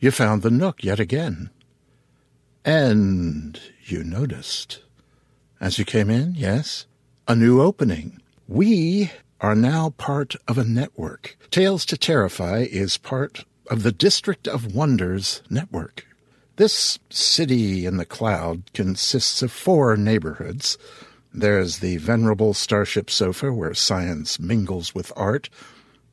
You found the nook yet again. And you noticed, as you came in, yes, a new opening. We are now part of a network. Tales to Terrify is part of the District of Wonders network. This city in the cloud consists of four neighborhoods. There's the venerable Starship Sofa, where science mingles with art.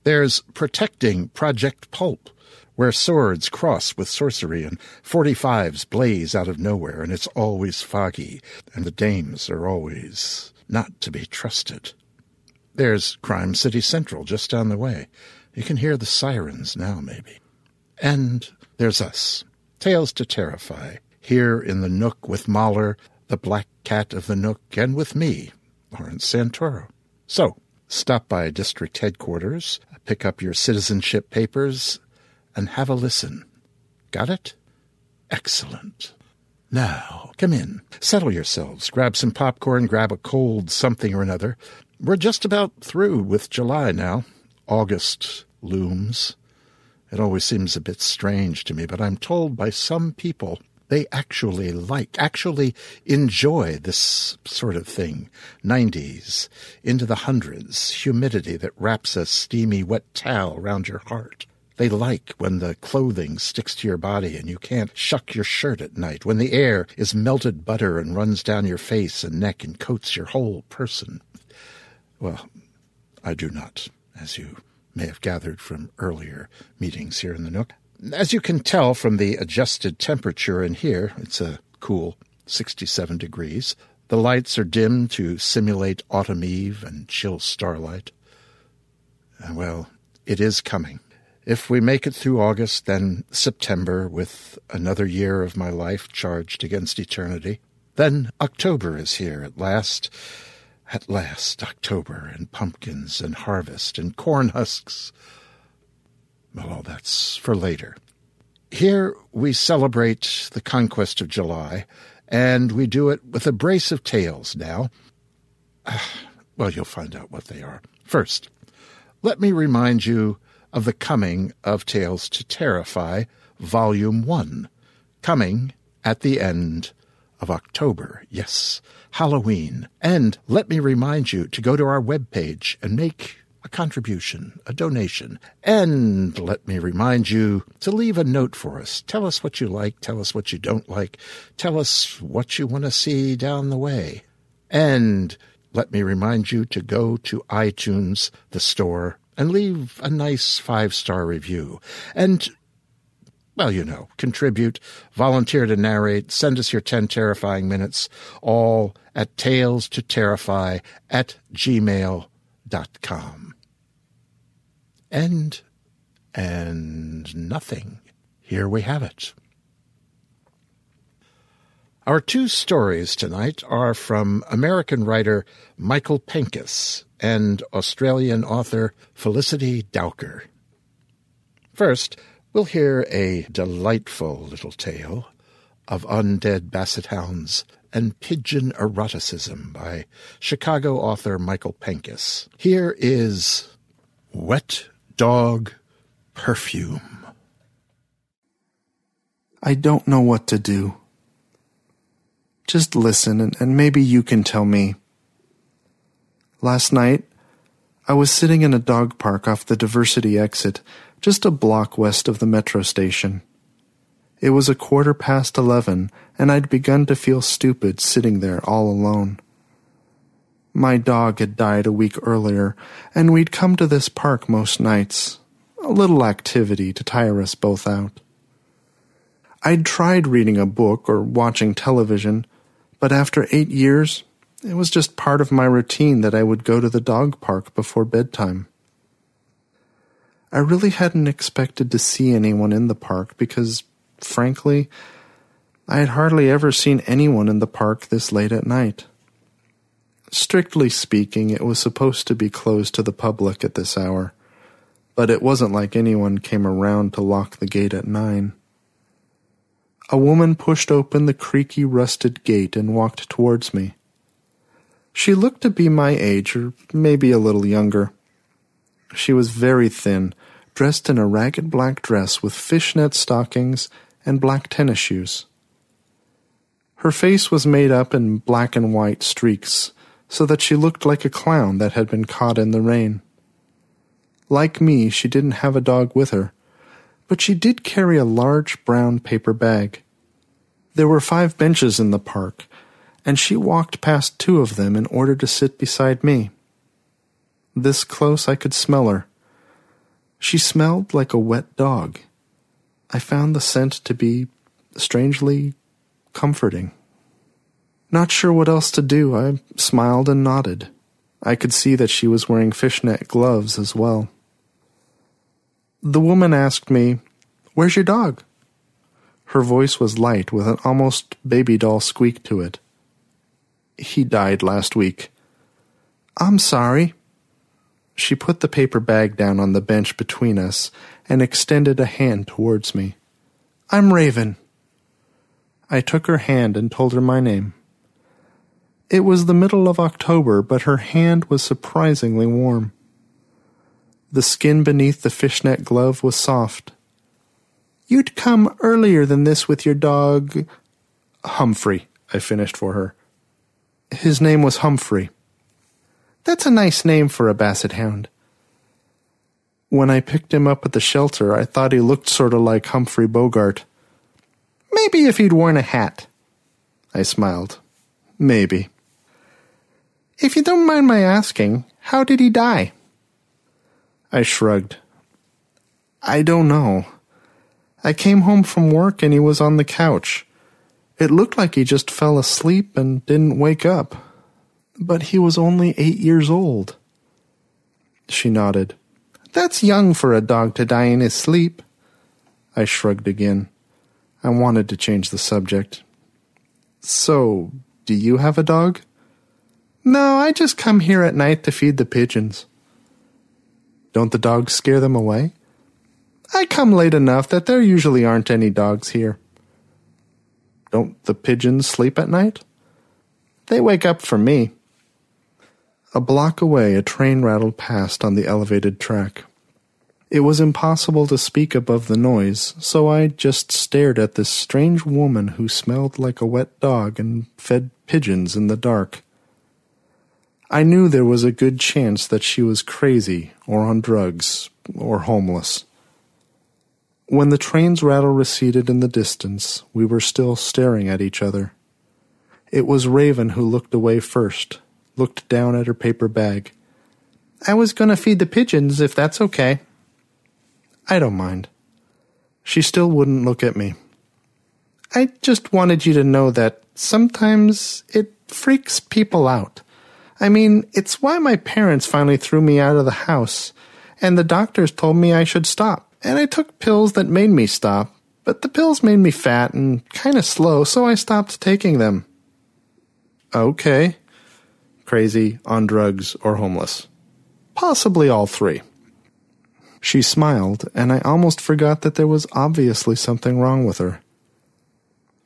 There's Protecting Project Pulp, where swords cross with sorcery and 45s blaze out of nowhere, and it's always foggy, and the dames are always not to be trusted. There's Crime City Central just down the way. You can hear the sirens now, maybe. And there's us, Tales to Terrify, here in the Nook with Mahler, the Black Cat of the Nook, and with me, Lawrence Santoro. So, stop by district headquarters, pick up your citizenship papers, and have a listen. Got it? Excellent. Now, come in, settle yourselves, grab some popcorn, grab a cold something or another. We're just about through with July now. August looms. It always seems a bit strange to me, but I'm told by some people they actually like, actually enjoy this sort of thing. 90s, into the hundreds, humidity that wraps a steamy wet towel round your heart. They like when the clothing sticks to your body and you can't shuck your shirt at night, when the air is melted butter and runs down your face and neck and coats your whole person. Well, I do not, as you may have gathered from earlier meetings here in the Nook. As you can tell from the adjusted temperature in here, it's a cool 67 degrees. The lights are dimmed to simulate autumn eve and chill starlight. Uh, well, it is coming. If we make it through August, then September, with another year of my life charged against eternity. Then October is here at last. At last, October, and pumpkins, and harvest, and corn husks. Well, that's for later. Here we celebrate the conquest of July, and we do it with a brace of tales now. Well, you'll find out what they are. First, let me remind you of the coming of Tales to Terrify, Volume 1, coming at the end of October. Yes, Halloween. And let me remind you to go to our webpage and make a contribution, a donation. And let me remind you to leave a note for us. Tell us what you like, tell us what you don't like, tell us what you want to see down the way. And let me remind you to go to iTunes, the store, and leave a nice five star review. And well, you know, contribute, volunteer to narrate, send us your 10 terrifying minutes, all at tales to terrify at gmail.com. And, and nothing. Here we have it. Our two stories tonight are from American writer Michael Penkas and Australian author Felicity Dowker. First, we'll hear a delightful little tale of undead basset hounds and pigeon eroticism by Chicago author Michael Penkas. Here is Wet Dog Perfume. I don't know what to do. Just listen, and, and maybe you can tell me. Last night, I was sitting in a dog park off the Diversey exit just a block west of the metro station. It was a quarter past eleven, and I'd begun to feel stupid sitting there all alone. My dog had died a week earlier, and we'd come to this park most nights. A little activity to tire us both out. I'd tried reading a book or watching television, but after eight years, it was just part of my routine that I would go to the dog park before bedtime. I really hadn't expected to see anyone in the park because, frankly, I had hardly ever seen anyone in the park this late at night. Strictly speaking, it was supposed to be closed to the public at this hour, but it wasn't like anyone came around to lock the gate at nine. A woman pushed open the creaky, rusted gate and walked towards me. She looked to be my age, or maybe a little younger. She was very thin, dressed in a ragged black dress with fishnet stockings and black tennis shoes. Her face was made up in black and white streaks, so that she looked like a clown that had been caught in the rain. Like me, she didn't have a dog with her, but she did carry a large brown paper bag. There were five benches in the park, and she walked past two of them in order to sit beside me. This close I could smell her. She smelled like a wet dog. I found the scent to be strangely comforting. Not sure what else to do, I smiled and nodded. I could see that she was wearing fishnet gloves as well. The woman asked me, Where's your dog? Her voice was light with an almost baby doll squeak to it. He died last week. I'm sorry. She put the paper bag down on the bench between us and extended a hand towards me. I'm Raven. I took her hand and told her my name. It was the middle of October, but her hand was surprisingly warm. The skin beneath the fishnet glove was soft. You'd come earlier than this with your dog. Humphrey, I finished for her. His name was Humphrey. That's a nice name for a basset hound. When I picked him up at the shelter, I thought he looked sort of like Humphrey Bogart. Maybe if he'd worn a hat. I smiled. Maybe. If you don't mind my asking, how did he die? I shrugged. I don't know. I came home from work and he was on the couch. It looked like he just fell asleep and didn't wake up. But he was only eight years old. She nodded. That's young for a dog to die in his sleep. I shrugged again. I wanted to change the subject. So, do you have a dog? No, I just come here at night to feed the pigeons. Don't the dogs scare them away? I come late enough that there usually aren't any dogs here. Don't the pigeons sleep at night? They wake up for me. A block away, a train rattled past on the elevated track. It was impossible to speak above the noise, so I just stared at this strange woman who smelled like a wet dog and fed pigeons in the dark. I knew there was a good chance that she was crazy, or on drugs, or homeless. When the train's rattle receded in the distance, we were still staring at each other. It was Raven who looked away first, looked down at her paper bag. I was going to feed the pigeons, if that's okay. I don't mind. She still wouldn't look at me. I just wanted you to know that sometimes it freaks people out. I mean, it's why my parents finally threw me out of the house, and the doctors told me I should stop. And I took pills that made me stop, but the pills made me fat and kind of slow, so I stopped taking them. Okay. Crazy, on drugs, or homeless. Possibly all three. She smiled, and I almost forgot that there was obviously something wrong with her.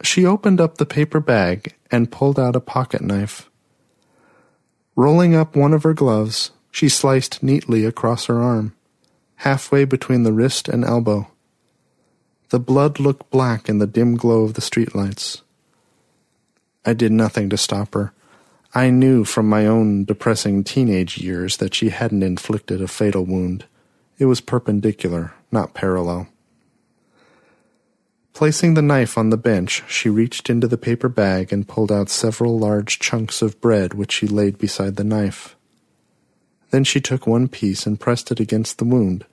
She opened up the paper bag and pulled out a pocket knife. Rolling up one of her gloves, she sliced neatly across her arm, halfway between the wrist and elbow. The blood looked black in the dim glow of the streetlights. I did nothing to stop her. I knew from my own depressing teenage years that she hadn't inflicted a fatal wound. It was perpendicular, not parallel. Placing the knife on the bench, she reached into the paper bag and pulled out several large chunks of bread which she laid beside the knife. Then she took one piece and pressed it against the wound,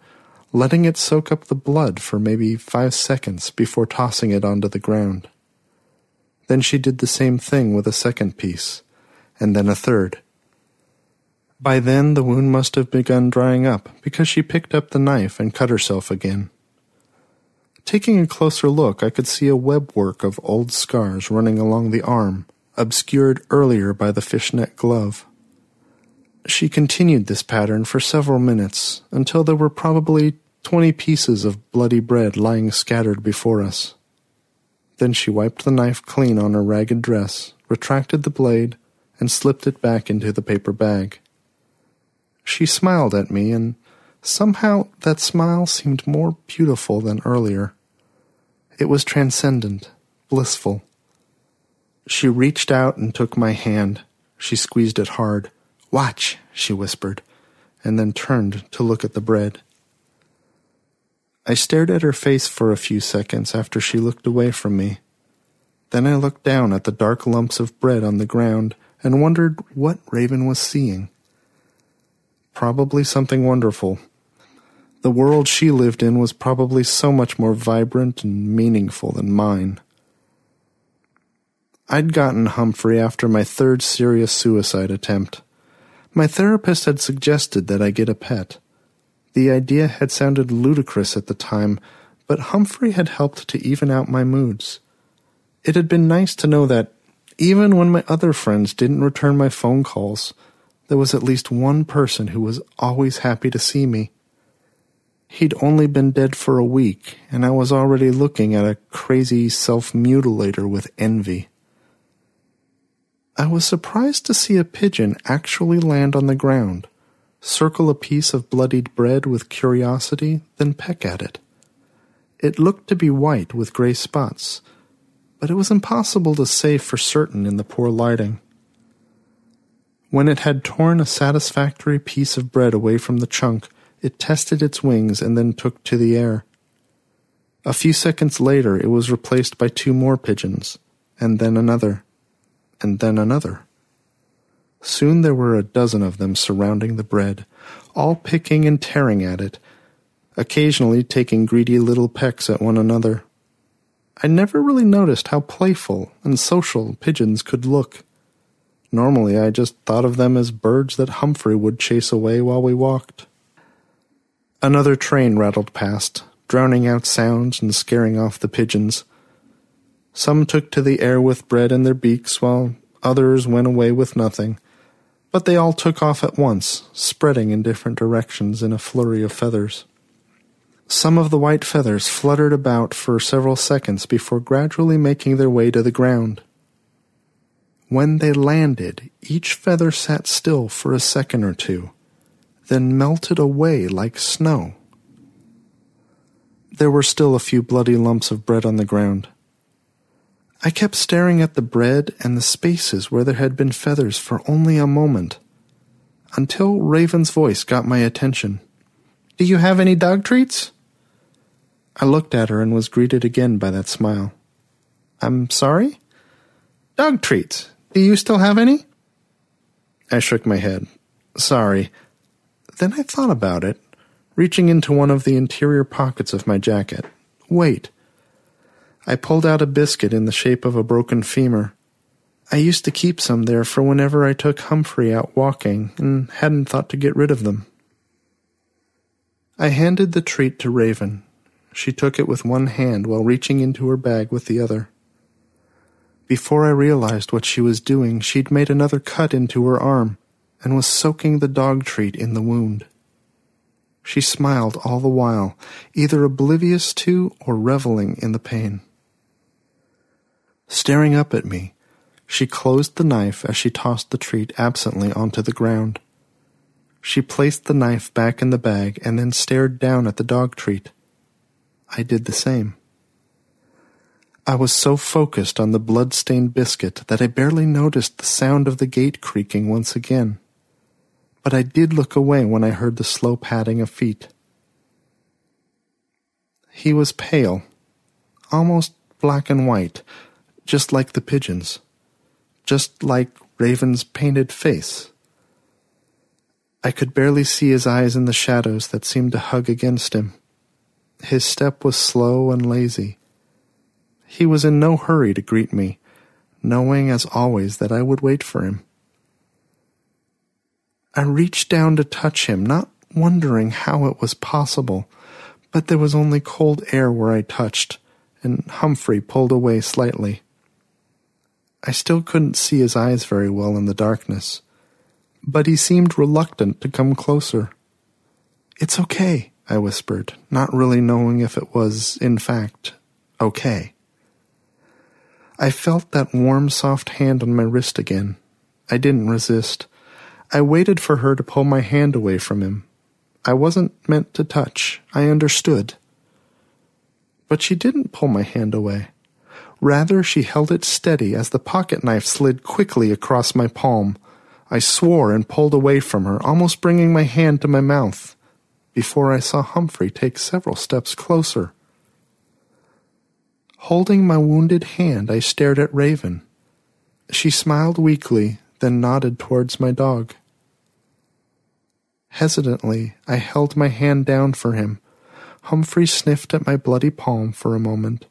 letting it soak up the blood for maybe five seconds before tossing it onto the ground. Then she did the same thing with a second piece, and then a third. By then the wound must have begun drying up, because she picked up the knife and cut herself again. Taking a closer look, I could see a webwork of old scars running along the arm, obscured earlier by the fishnet glove. She continued this pattern for several minutes, until there were probably twenty pieces of bloody bread lying scattered before us. Then she wiped the knife clean on her ragged dress, retracted the blade, and slipped it back into the paper bag. She smiled at me, and somehow that smile seemed more beautiful than earlier. It was transcendent, blissful. She reached out and took my hand. She squeezed it hard. Watch, she whispered, and then turned to look at the bread. I stared at her face for a few seconds after she looked away from me. Then I looked down at the dark lumps of bread on the ground and wondered what Raven was seeing. Probably something wonderful. The world she lived in was probably so much more vibrant and meaningful than mine. I'd gotten Humphrey after my third serious suicide attempt. My therapist had suggested that I get a pet. The idea had sounded ludicrous at the time, but Humphrey had helped to even out my moods. It had been nice to know that, even when my other friends didn't return my phone calls, there was at least one person who was always happy to see me. He'd only been dead for a week, and I was already looking at a crazy self mutilator with envy. I was surprised to see a pigeon actually land on the ground circle a piece of bloodied bread with curiosity, then peck at it. It looked to be white with gray spots, but it was impossible to say for certain in the poor lighting. When it had torn a satisfactory piece of bread away from the chunk, it tested its wings and then took to the air. A few seconds later, it was replaced by two more pigeons, and then another, and then another. Soon there were a dozen of them surrounding the bread, all picking and tearing at it, occasionally taking greedy little pecks at one another. I never really noticed how playful and social pigeons could look. Normally, I just thought of them as birds that Humphrey would chase away while we walked. Another train rattled past, drowning out sounds and scaring off the pigeons. Some took to the air with bread in their beaks, while others went away with nothing, but they all took off at once, spreading in different directions in a flurry of feathers. Some of the white feathers fluttered about for several seconds before gradually making their way to the ground. When they landed, each feather sat still for a second or two, then melted away like snow. There were still a few bloody lumps of bread on the ground. I kept staring at the bread and the spaces where there had been feathers for only a moment, until Raven's voice got my attention. Do you have any dog treats? I looked at her and was greeted again by that smile. I'm sorry? Dog treats. Do you still have any? I shook my head. Sorry. Then I thought about it, reaching into one of the interior pockets of my jacket. Wait. I pulled out a biscuit in the shape of a broken femur. I used to keep some there for whenever I took Humphrey out walking and hadn't thought to get rid of them. I handed the treat to Raven, she took it with one hand while reaching into her bag with the other. Before I realized what she was doing, she'd made another cut into her arm and was soaking the dog treat in the wound. She smiled all the while, either oblivious to or reveling in the pain. Staring up at me, she closed the knife as she tossed the treat absently onto the ground. She placed the knife back in the bag and then stared down at the dog treat. I did the same. I was so focused on the blood-stained biscuit that I barely noticed the sound of the gate creaking once again. But I did look away when I heard the slow padding of feet. He was pale, almost black and white, just like the pigeons, just like Raven's painted face. I could barely see his eyes in the shadows that seemed to hug against him. His step was slow and lazy. He was in no hurry to greet me, knowing as always that I would wait for him. I reached down to touch him, not wondering how it was possible, but there was only cold air where I touched, and Humphrey pulled away slightly. I still couldn't see his eyes very well in the darkness, but he seemed reluctant to come closer. It's okay, I whispered, not really knowing if it was, in fact, okay. I felt that warm, soft hand on my wrist again. I didn't resist. I waited for her to pull my hand away from him. I wasn't meant to touch. I understood. But she didn't pull my hand away. Rather, she held it steady as the pocket knife slid quickly across my palm. I swore and pulled away from her, almost bringing my hand to my mouth before I saw Humphrey take several steps closer. Holding my wounded hand, I stared at Raven. She smiled weakly, then nodded towards my dog. Hesitantly, I held my hand down for him. Humphrey sniffed at my bloody palm for a moment,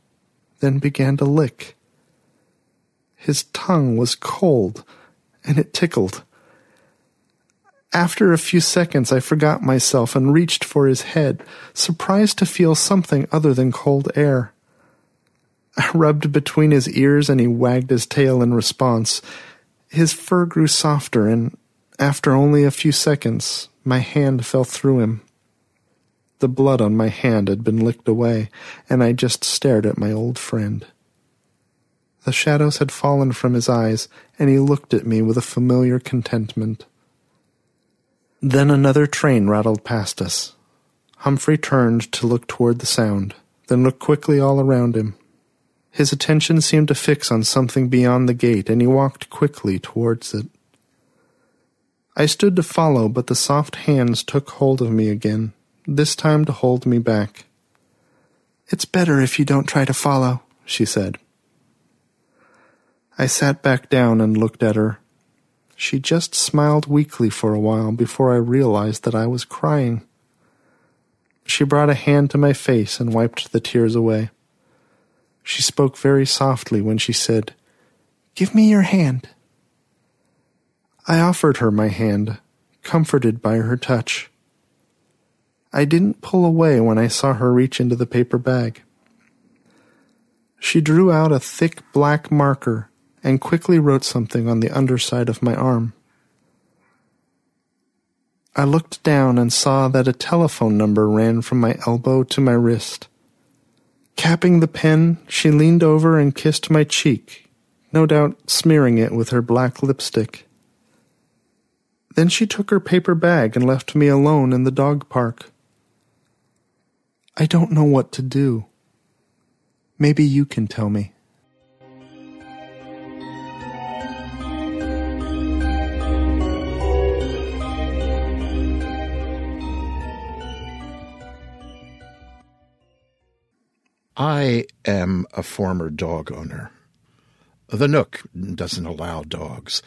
then began to lick. His tongue was cold, and it tickled. After a few seconds, I forgot myself and reached for his head, surprised to feel something other than cold air. I rubbed between his ears and he wagged his tail in response. His fur grew softer, and after only a few seconds, my hand fell through him. The blood on my hand had been licked away, and I just stared at my old friend. The shadows had fallen from his eyes, and he looked at me with a familiar contentment. Then another train rattled past us. Humphrey turned to look toward the sound, then looked quickly all around him. His attention seemed to fix on something beyond the gate, and he walked quickly towards it. I stood to follow, but the soft hands took hold of me again, this time to hold me back. It's better if you don't try to follow, she said. I sat back down and looked at her. She just smiled weakly for a while before I realized that I was crying. She brought a hand to my face and wiped the tears away. She spoke very softly when she said, Give me your hand. I offered her my hand, comforted by her touch. I didn't pull away when I saw her reach into the paper bag. She drew out a thick black marker and quickly wrote something on the underside of my arm. I looked down and saw that a telephone number ran from my elbow to my wrist. Capping the pen, she leaned over and kissed my cheek, no doubt smearing it with her black lipstick. Then she took her paper bag and left me alone in the dog park. I don't know what to do. Maybe you can tell me. I am a former dog owner. The Nook doesn't allow dogs.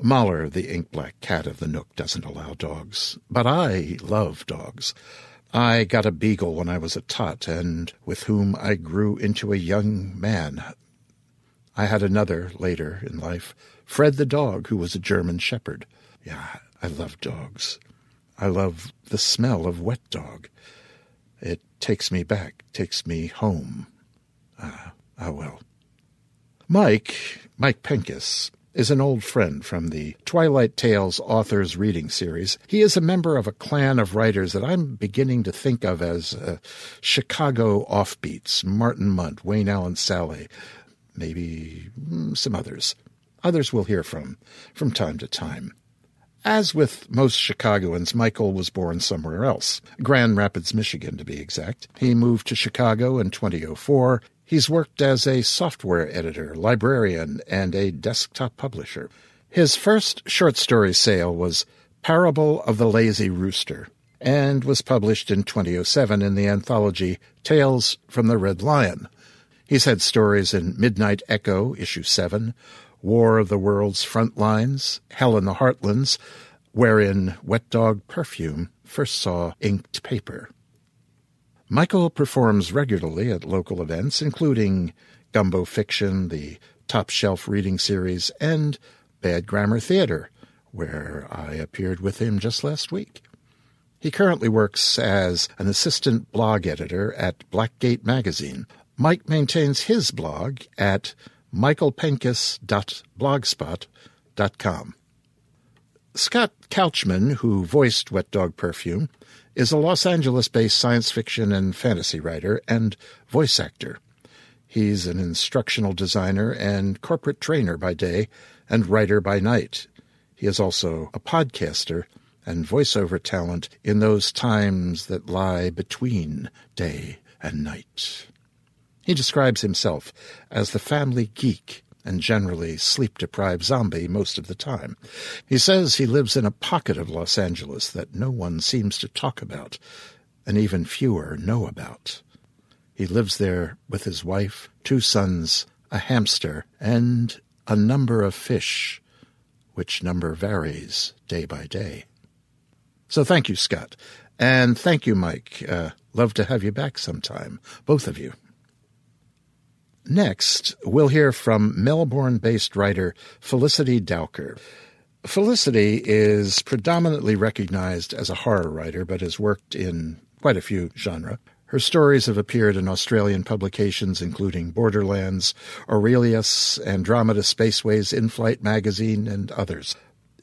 Mahler, the ink black cat of the Nook, doesn't allow dogs. But I love dogs. I got a beagle when I was a tot, and with whom I grew into a young man. I had another later in life, Fred the dog, who was a German shepherd. Yeah, I love dogs. I love the smell of wet dog. Takes me back, takes me home. Ah, ah well. Mike, Mike Penkas, is an old friend from the Twilight Tales authors reading series. He is a member of a clan of writers that I'm beginning to think of as uh, Chicago offbeats Martin Mundt, Wayne Allen Sallee, maybe mm, some others. Others we'll hear from from time to time. As with most Chicagoans, Michael was born somewhere else, Grand Rapids, Michigan to be exact. He moved to Chicago in 2004. He's worked as a software editor, librarian, and a desktop publisher. His first short story sale was Parable of the Lazy Rooster and was published in 2007 in the anthology Tales from the Red Lion. He's had stories in Midnight Echo, issue 7, War of the World's Front Lines, Hell in the Heartlands, wherein Wet Dog Perfume first saw inked paper. Michael performs regularly at local events, including Gumbo Fiction, the Top Shelf Reading Series, and Bad Grammar Theater, where I appeared with him just last week. He currently works as an assistant blog editor at Blackgate Magazine. Mike maintains his blog at michaelpenkas.blogspot.com. Scott Couchman, who voiced Wet Dog Perfume, is a Los Angeles based science fiction and fantasy writer and voice actor. He's an instructional designer and corporate trainer by day and writer by night. He is also a podcaster and voiceover talent in those times that lie between day and night. He describes himself as the family geek and generally sleep deprived zombie most of the time. He says he lives in a pocket of Los Angeles that no one seems to talk about, and even fewer know about. He lives there with his wife, two sons, a hamster, and a number of fish, which number varies day by day. So thank you, Scott. And thank you, Mike. Uh, love to have you back sometime, both of you. Next, we'll hear from Melbourne based writer Felicity Dowker. Felicity is predominantly recognized as a horror writer, but has worked in quite a few genres. Her stories have appeared in Australian publications including Borderlands, Aurealis, Andromeda Spaceways In Flight magazine, and others.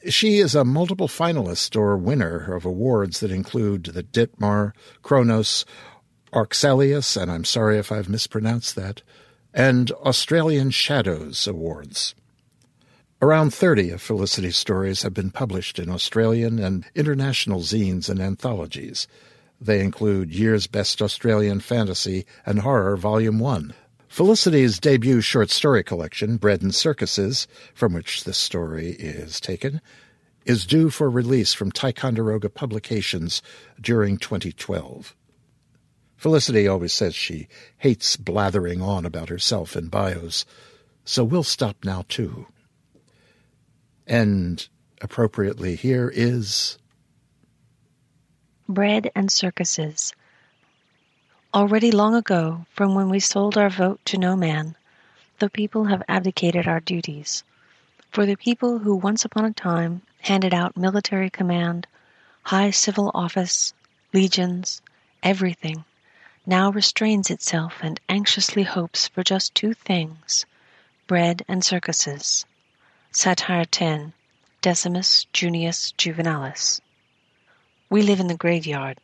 She is a multiple finalist or winner of awards that include the Ditmar, Chronos, Aurealis, and I'm sorry if I've mispronounced that, and Australian Shadows Awards. Around 30 of Felicity's stories have been published in Australian and international zines and anthologies. They include Year's Best Australian Fantasy and Horror Volume 1. Felicity's debut short story collection, Bread and Circuses, from which this story is taken, is due for release from Ticonderoga Publications during 2012. Felicity always says she hates blathering on about herself in bios, so we'll stop now too. And appropriately here is Bread and Circuses. Already long ago, from when we sold our vote to no man, the people have abdicated our duties. For the people who once upon a time handed out military command, high civil office, legions, everything, now restrains itself and anxiously hopes for just two things bread and circuses. Satire 10, Decimus Junius Juvenalis. We live in the graveyard.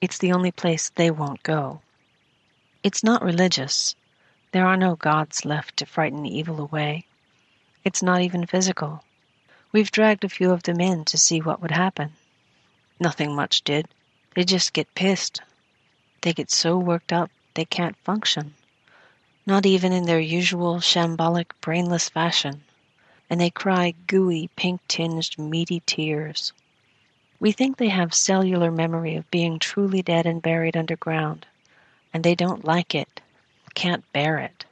It's the only place they won't go. It's not religious. There are no gods left to frighten evil away. It's not even physical. We've dragged a few of them in to see what would happen. Nothing much did. They just get pissed. They get so worked up they can't function. Not even in their usual shambolic, brainless fashion. And they cry gooey, pink tinged, meaty tears. We think they have cellular memory of being truly dead and buried underground, and they don't like it, can't bear it.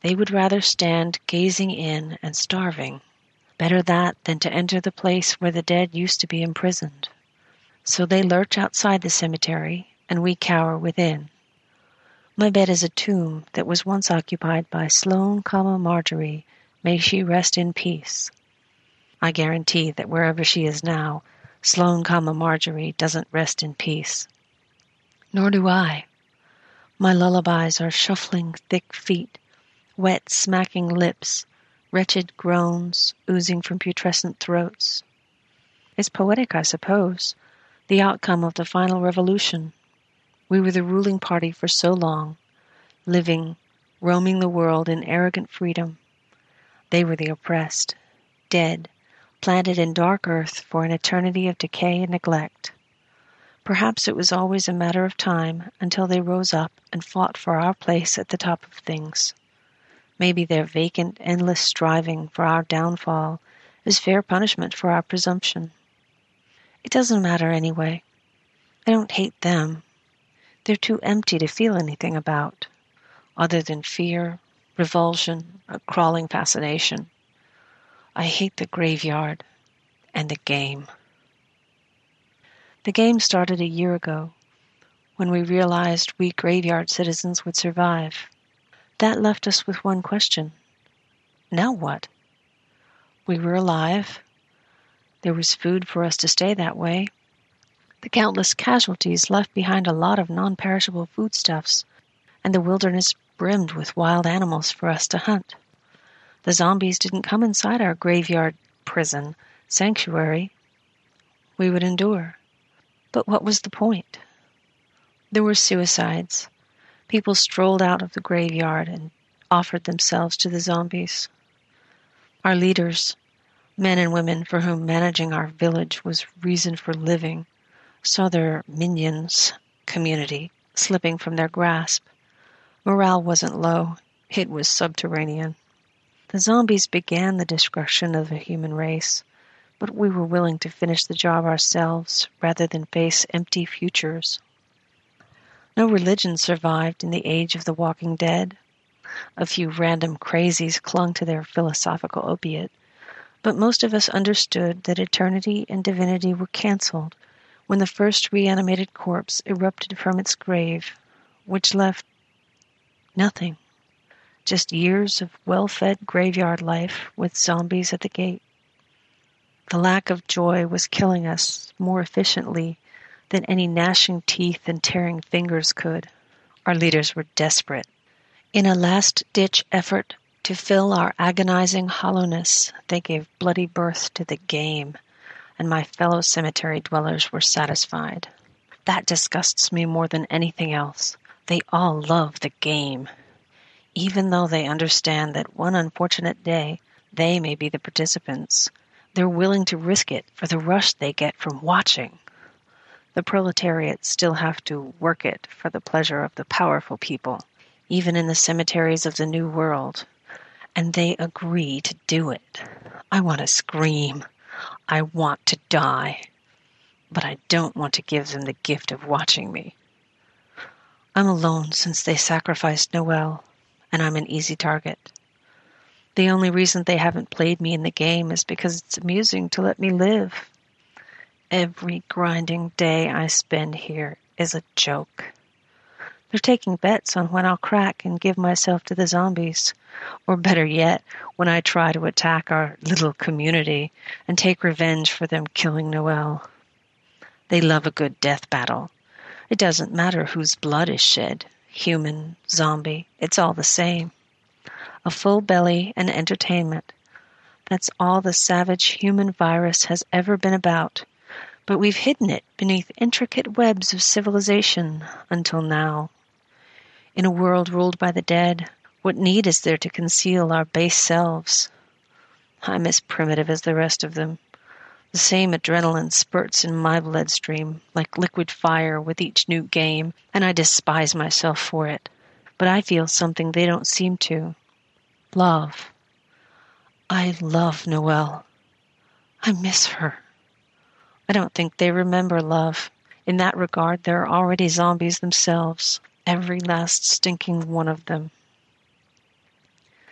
They would rather stand gazing in and starving. Better that than to enter the place where the dead used to be imprisoned. So they lurch outside the cemetery, and we cower within. My bed is a tomb that was once occupied by Sloane, comma, Marjorie. May she rest in peace. I guarantee that wherever she is now, Sloane, comma, Marjorie doesn't rest in peace. Nor do I. My lullabies are shuffling thick feet, wet smacking lips, wretched groans oozing from putrescent throats. It's poetic, I suppose, the outcome of the final revolution. We were the ruling party for so long, living, roaming the world in arrogant freedom. They were the oppressed, dead, planted in dark earth for an eternity of decay and neglect. Perhaps it was always a matter of time until they rose up and fought for our place at the top of things. Maybe their vacant, endless striving for our downfall is fair punishment for our presumption. It doesn't matter anyway. I don't hate them. They're too empty to feel anything about, other than fear, revulsion, a crawling fascination. I hate the graveyard and the game. The game started a year ago when we realized we graveyard citizens would survive. That left us with one question. Now what? We were alive. There was food for us to stay that way. The countless casualties left behind a lot of non perishable foodstuffs, and the wilderness brimmed with wild animals for us to hunt. The zombies didn't come inside our graveyard prison sanctuary. We would endure. But what was the point? There were suicides. People strolled out of the graveyard and offered themselves to the zombies. Our leaders, men and women for whom managing our village was reason for living, saw their minions, community, slipping from their grasp. Morale wasn't low, it was subterranean. The zombies began the destruction of the human race, but we were willing to finish the job ourselves rather than face empty futures. No religion survived in the age of the walking dead. A few random crazies clung to their philosophical opiate, but most of us understood that eternity and divinity were canceled when the first reanimated corpse erupted from its grave, which left nothing. Just years of well fed graveyard life with zombies at the gate. The lack of joy was killing us more efficiently than any gnashing teeth and tearing fingers could. Our leaders were desperate. In a last ditch effort to fill our agonizing hollowness, they gave bloody birth to the game, and my fellow cemetery dwellers were satisfied. That disgusts me more than anything else. They all love the game even though they understand that one unfortunate day they may be the participants, they're willing to risk it for the rush they get from watching. The proletariat still have to work it for the pleasure of the powerful people, even in the cemeteries of the New World. And they agree to do it. I want to scream. I want to die. But I don't want to give them the gift of watching me. I'm alone since they sacrificed Noelle and I'm an easy target. The only reason they haven't played me in the game is because it's amusing to let me live. Every grinding day I spend here is a joke. They're taking bets on when I'll crack and give myself to the zombies, or better yet, when I try to attack our little community and take revenge for them killing Noelle. They love a good death battle. It doesn't matter whose blood is shed human, zombie, it's all the same. A full belly and entertainment. That's all the savage human virus has ever been about. But we've hidden it beneath intricate webs of civilization until now. In a world ruled by the dead, what need is there to conceal our base selves? I'm as primitive as the rest of them. The same adrenaline spurts in my bloodstream like liquid fire with each new game, and I despise myself for it. But I feel something they don't seem to love. I love Noelle. I miss her. I don't think they remember love. In that regard, they're already zombies themselves, every last stinking one of them.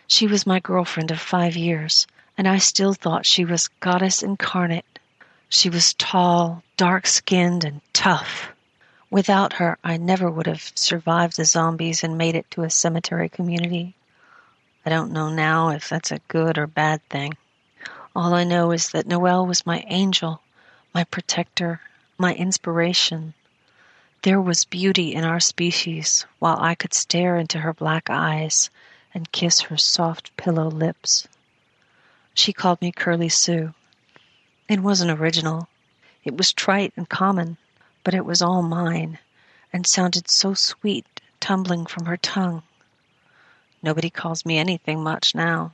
She was my girlfriend of five years, and I still thought she was goddess incarnate. She was tall, dark skinned, and tough. Without her, I never would have survived the zombies and made it to a cemetery community. I don't know now if that's a good or bad thing. All I know is that Noelle was my angel, my protector, my inspiration. There was beauty in our species while I could stare into her black eyes and kiss her soft pillow lips. She called me Curly Sue. It wasn't original. It was trite and common, but it was all mine and sounded so sweet tumbling from her tongue. Nobody calls me anything much now.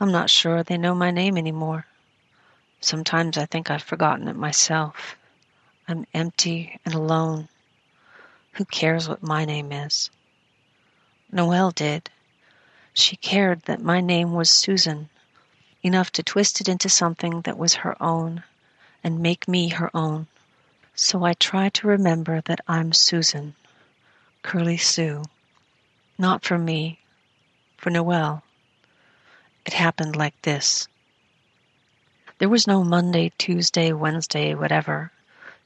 I'm not sure they know my name anymore. Sometimes I think I've forgotten it myself. I'm empty and alone. Who cares what my name is? Noelle did. She cared that my name was Susan, enough to twist it into something that was her own and make me her own. So I try to remember that I'm Susan, Curly Sue. Not for me, for Noelle. It happened like this. There was no Monday, Tuesday, Wednesday, whatever.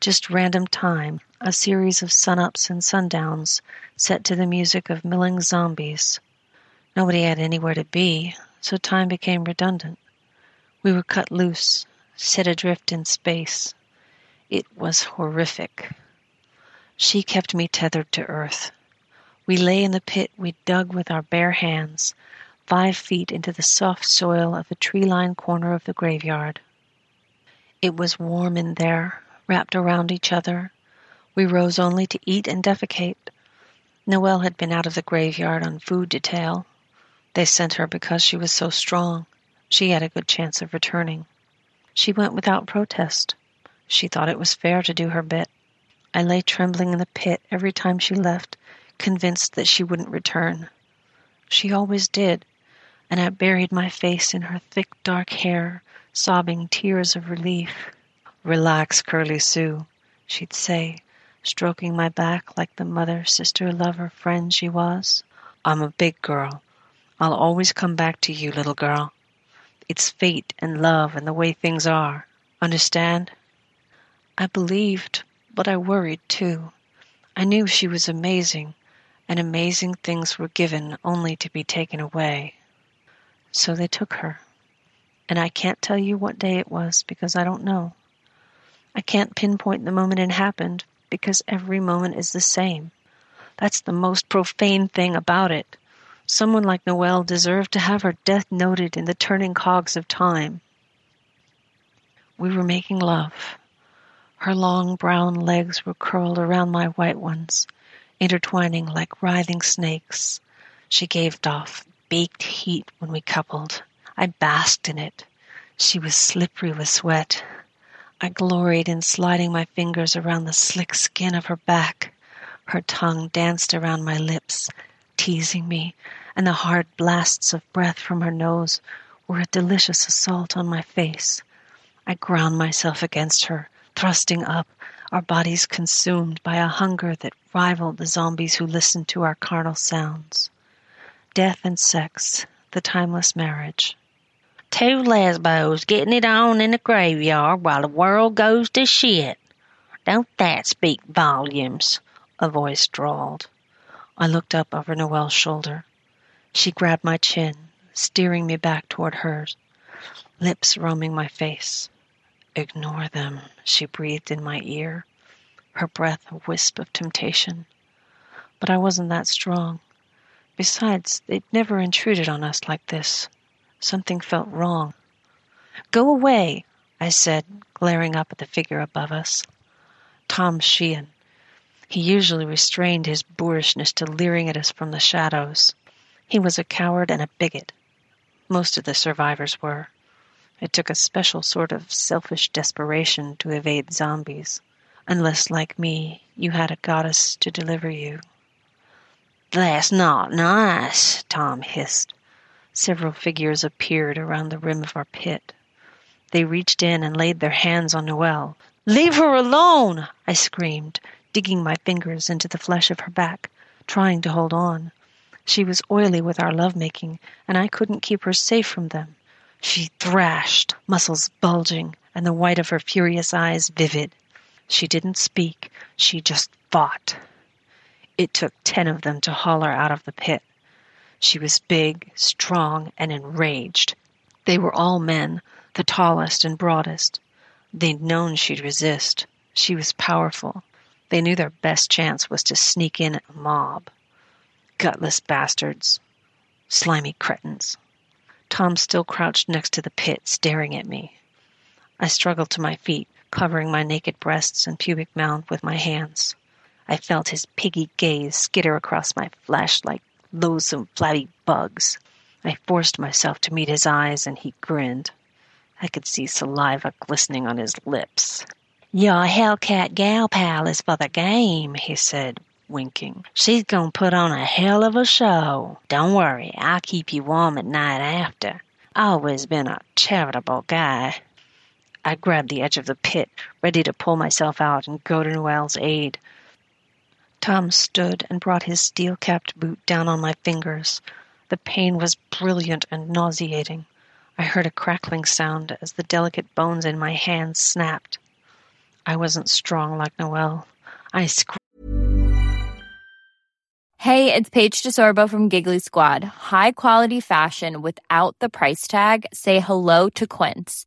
Just random time, a series of sunups and sundowns set to the music of milling zombies. Nobody had anywhere to be, so time became redundant. We were cut loose, set adrift in space. It was horrific. She kept me tethered to earth. We lay in the pit we dug with our bare hands, five feet into the soft soil of a tree lined corner of the graveyard. It was warm in there, wrapped around each other. We rose only to eat and defecate. Noelle had been out of the graveyard on food detail. They sent her because she was so strong. She had a good chance of returning. She went without protest. She thought it was fair to do her bit. I lay trembling in the pit every time she left, convinced that she wouldn't return. She always did, and I buried my face in her thick dark hair, sobbing tears of relief. Relax, Curly Sue, she'd say, stroking my back like the mother, sister, lover, friend she was. I'm a big girl. I'll always come back to you, little girl. It's fate and love and the way things are. Understand? I believed, but I worried too. I knew she was amazing, and amazing things were given only to be taken away. So they took her. And I can't tell you what day it was because I don't know. I can't pinpoint the moment it happened because every moment is the same. That's the most profane thing about it. Someone like Noelle deserved to have her death noted in the turning cogs of time. We were making love. Her long brown legs were curled around my white ones, intertwining like writhing snakes. She gave off baked heat when we coupled. I basked in it. She was slippery with sweat. I gloried in sliding my fingers around the slick skin of her back. Her tongue danced around my lips, teasing me, and the hard blasts of breath from her nose were a delicious assault on my face. I ground myself against her, thrusting up, our bodies consumed by a hunger that rivaled the zombies who listened to our carnal sounds death and sex, the timeless marriage. Two lesbos getting it on in the graveyard while the world goes to shit. Don't that speak volumes? A voice drawled. I looked up over Noelle's shoulder. She grabbed my chin, steering me back toward hers, lips roaming my face. Ignore them, she breathed in my ear, her breath a wisp of temptation. But I wasn't that strong. Besides, they'd never intruded on us like this. Something felt wrong. Go away! I said, glaring up at the figure above us. Tom Sheehan. He usually restrained his boorishness to leering at us from the shadows. He was a coward and a bigot. Most of the survivors were. It took a special sort of selfish desperation to evade zombies, unless, like me, you had a goddess to deliver you. That's not nice, Tom hissed. Several figures appeared around the rim of our pit. They reached in and laid their hands on Noelle. Leave her alone! I screamed, digging my fingers into the flesh of her back, trying to hold on. She was oily with our lovemaking, and I couldn't keep her safe from them. She thrashed, muscles bulging, and the white of her furious eyes vivid. She didn't speak, she just fought. It took ten of them to haul her out of the pit. She was big, strong, and enraged. They were all men, the tallest and broadest. They'd known she'd resist. She was powerful. They knew their best chance was to sneak in a mob. Gutless bastards. Slimy cretins. Tom still crouched next to the pit, staring at me. I struggled to my feet, covering my naked breasts and pubic mound with my hands. I felt his piggy gaze skitter across my flesh like loathsome flabby bugs. I forced myself to meet his eyes, and he grinned. I could see saliva glistening on his lips. Your Hellcat gal pal is for the game, he said, winking. She's gonna put on a hell of a show. Don't worry, I'll keep you warm at night after. Always been a charitable guy. I grabbed the edge of the pit, ready to pull myself out and go to Noelle's aid. Tom stood and brought his steel capped boot down on my fingers. The pain was brilliant and nauseating. I heard a crackling sound as the delicate bones in my hands snapped. I wasn't strong like Noelle. I screamed. Hey, it's Paige DeSorbo from Giggly Squad. High quality fashion without the price tag? Say hello to Quince.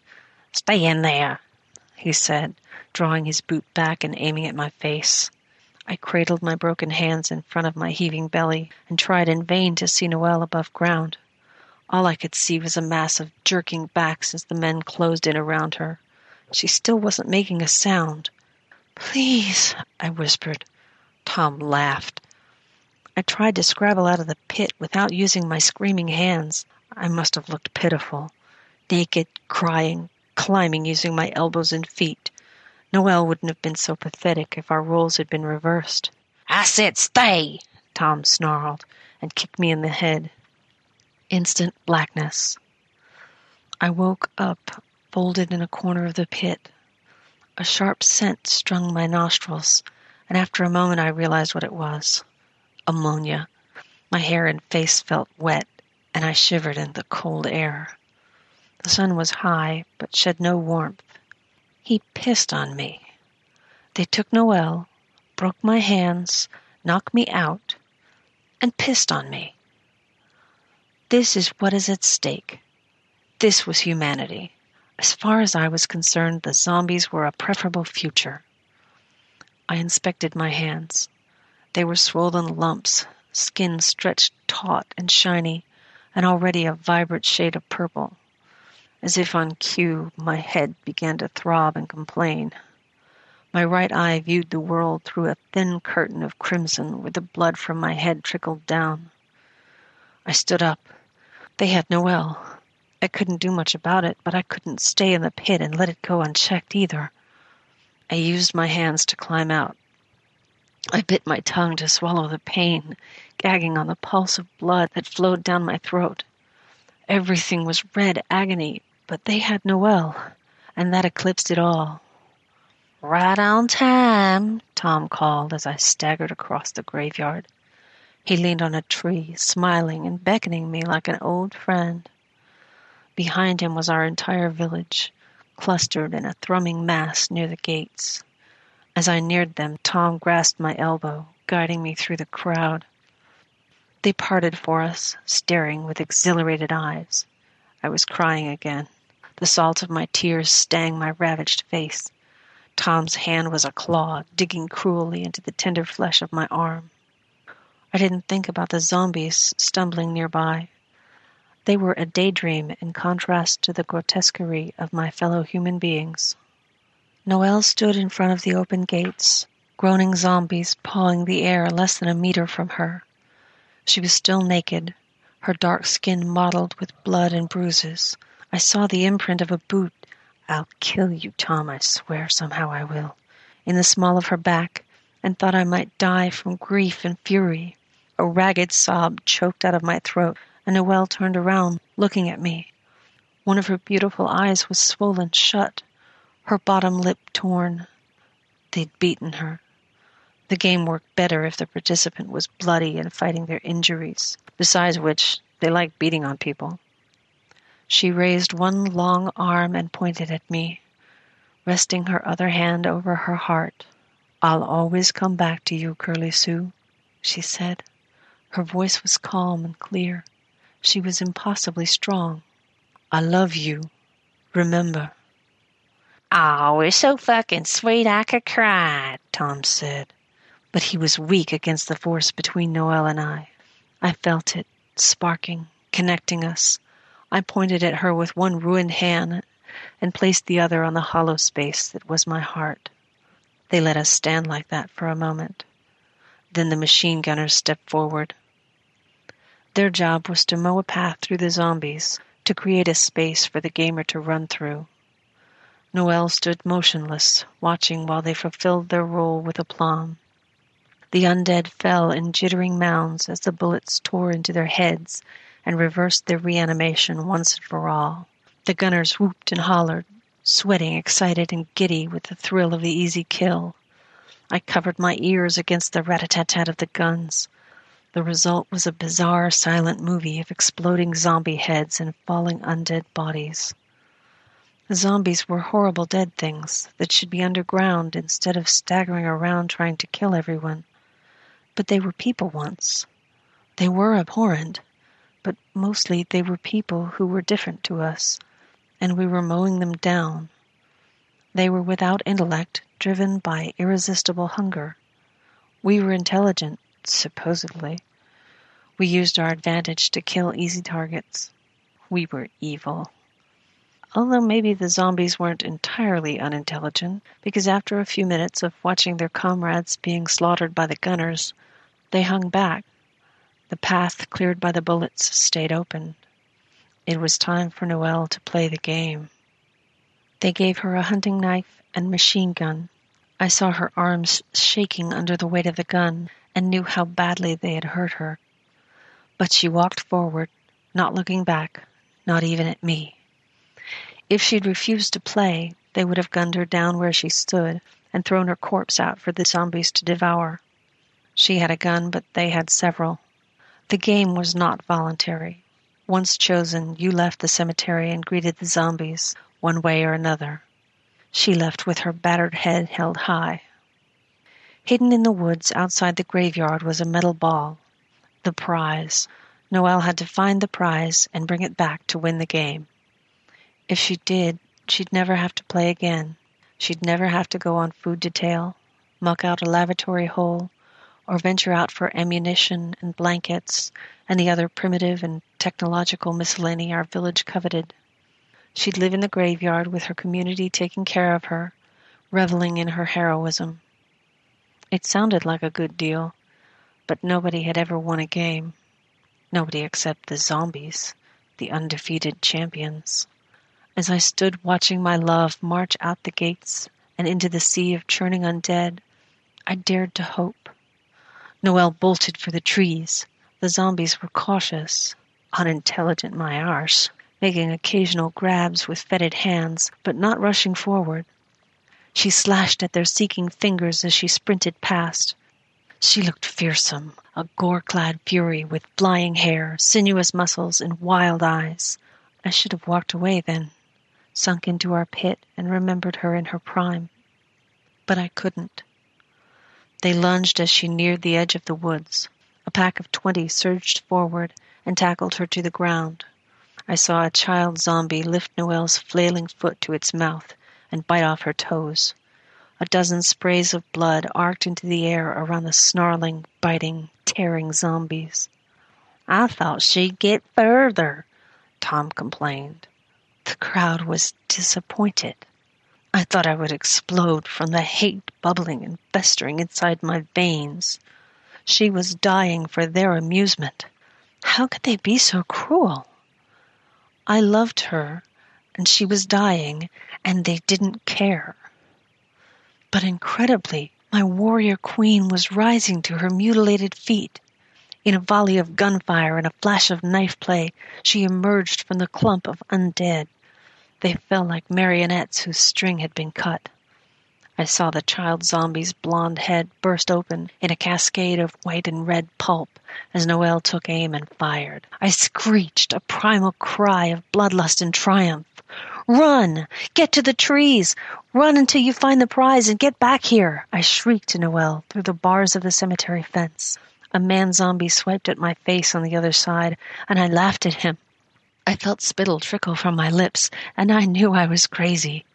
Stay in there, he said, drawing his boot back and aiming at my face. I cradled my broken hands in front of my heaving belly and tried in vain to see Noelle above ground. All I could see was a mass of jerking backs as the men closed in around her. She still wasn't making a sound. Please, I whispered. Tom laughed. I tried to scrabble out of the pit without using my screaming hands. I must have looked pitiful. Naked, crying, climbing using my elbows and feet. Noelle wouldn't have been so pathetic if our roles had been reversed. I said stay, Tom snarled and kicked me in the head. Instant blackness. I woke up, folded in a corner of the pit. A sharp scent strung my nostrils, and after a moment I realized what it was ammonia. My hair and face felt wet, and I shivered in the cold air. The sun was high, but shed no warmth. He pissed on me. They took Noelle, broke my hands, knocked me out, and pissed on me. This is what is at stake. This was humanity. As far as I was concerned, the zombies were a preferable future. I inspected my hands. They were swollen lumps, skin stretched taut and shiny, and already a vibrant shade of purple. As if on cue, my head began to throb and complain. My right eye viewed the world through a thin curtain of crimson where the blood from my head trickled down. I stood up. They had Noelle. I couldn't do much about it, but I couldn't stay in the pit and let it go unchecked either. I used my hands to climb out. I bit my tongue to swallow the pain, gagging on the pulse of blood that flowed down my throat. Everything was red agony, but they had Noelle, and that eclipsed it all. Right on time, Tom called as I staggered across the graveyard. He leaned on a tree, smiling and beckoning me like an old friend. Behind him was our entire village, clustered in a thrumming mass near the gates. As I neared them, Tom grasped my elbow, guiding me through the crowd. They parted for us, staring with exhilarated eyes. I was crying again. The salt of my tears stang my ravaged face. Tom's hand was a claw, digging cruelly into the tender flesh of my arm. I didn't think about the zombies stumbling nearby. They were a daydream in contrast to the grotesquerie of my fellow human beings. Noelle stood in front of the open gates, groaning zombies pawing the air less than a meter from her. She was still naked, her dark skin mottled with blood and bruises. I saw the imprint of a boot. I'll kill you, Tom, I swear, somehow I will, in the small of her back, and thought I might die from grief and fury. A ragged sob choked out of my throat and Noelle turned around, looking at me. One of her beautiful eyes was swollen shut, her bottom lip torn. They'd beaten her. The game worked better if the participant was bloody and fighting their injuries, besides which, they liked beating on people. She raised one long arm and pointed at me, resting her other hand over her heart. I'll always come back to you, Curly Sue, she said. Her voice was calm and clear. She was impossibly strong. I love you. Remember. Oh, we're so fucking sweet I could cry, Tom said. But he was weak against the force between Noelle and I. I felt it, sparking, connecting us. I pointed at her with one ruined hand and placed the other on the hollow space that was my heart. They let us stand like that for a moment. Then the machine gunners stepped forward. Their job was to mow a path through the zombies, to create a space for the gamer to run through. Noelle stood motionless, watching while they fulfilled their role with aplomb. The undead fell in jittering mounds as the bullets tore into their heads and reversed their reanimation once and for all. The gunners whooped and hollered, sweating, excited, and giddy with the thrill of the easy kill. I covered my ears against the rat-a-tat-tat of the guns. The result was a bizarre silent movie of exploding zombie heads and falling undead bodies. The zombies were horrible dead things that should be underground instead of staggering around trying to kill everyone. But they were people once. They were abhorrent, but mostly they were people who were different to us, and we were mowing them down. They were without intellect, driven by irresistible hunger. We were intelligent, supposedly. We used our advantage to kill easy targets. We were evil. Although maybe the zombies weren't entirely unintelligent, because after a few minutes of watching their comrades being slaughtered by the gunners, they hung back. The path cleared by the bullets stayed open. It was time for Noelle to play the game. They gave her a hunting knife and machine gun. I saw her arms shaking under the weight of the gun and knew how badly they had hurt her. But she walked forward, not looking back, not even at me. If she'd refused to play, they would have gunned her down where she stood and thrown her corpse out for the zombies to devour. She had a gun, but they had several. The game was not voluntary. Once chosen, you left the cemetery and greeted the zombies, one way or another. She left with her battered head held high. Hidden in the woods outside the graveyard was a metal ball. The prize. Noelle had to find the prize and bring it back to win the game. If she did, she'd never have to play again. She'd never have to go on food detail, muck out a lavatory hole, or venture out for ammunition and blankets and the other primitive and technological miscellany our village coveted. She'd live in the graveyard with her community taking care of her, reveling in her heroism. It sounded like a good deal, but nobody had ever won a game. Nobody except the zombies, the undefeated champions. As I stood watching my love march out the gates and into the sea of churning undead, I dared to hope. Noelle bolted for the trees. The zombies were cautious, unintelligent my arse, making occasional grabs with fetid hands, but not rushing forward. She slashed at their seeking fingers as she sprinted past. She looked fearsome, a gore-clad fury with flying hair, sinuous muscles, and wild eyes. I should have walked away then, sunk into our pit and remembered her in her prime. But I couldn't. They lunged as she neared the edge of the woods. A pack of twenty surged forward and tackled her to the ground. I saw a child zombie lift Noelle's flailing foot to its mouth and bite off her toes. A dozen sprays of blood arced into the air around the snarling, biting, tearing zombies. I thought she'd get further, Tom complained. The crowd was disappointed. I thought I would explode from the hate bubbling and festering inside my veins. She was dying for their amusement. How could they be so cruel? I loved her, and she was dying, and they didn't care. But incredibly, my warrior queen was rising to her mutilated feet. In a volley of gunfire and a flash of knife play, she emerged from the clump of undead. They fell like marionettes whose string had been cut. I saw the child zombie's blond head burst open in a cascade of white and red pulp as Noelle took aim and fired. I screeched, a primal cry of bloodlust and triumph. Run! Get to the trees! Run until you find the prize and get back here! I shrieked to Noelle through the bars of the cemetery fence. A man zombie swiped at my face on the other side, and I laughed at him. I felt spittle trickle from my lips, and I knew I was crazy.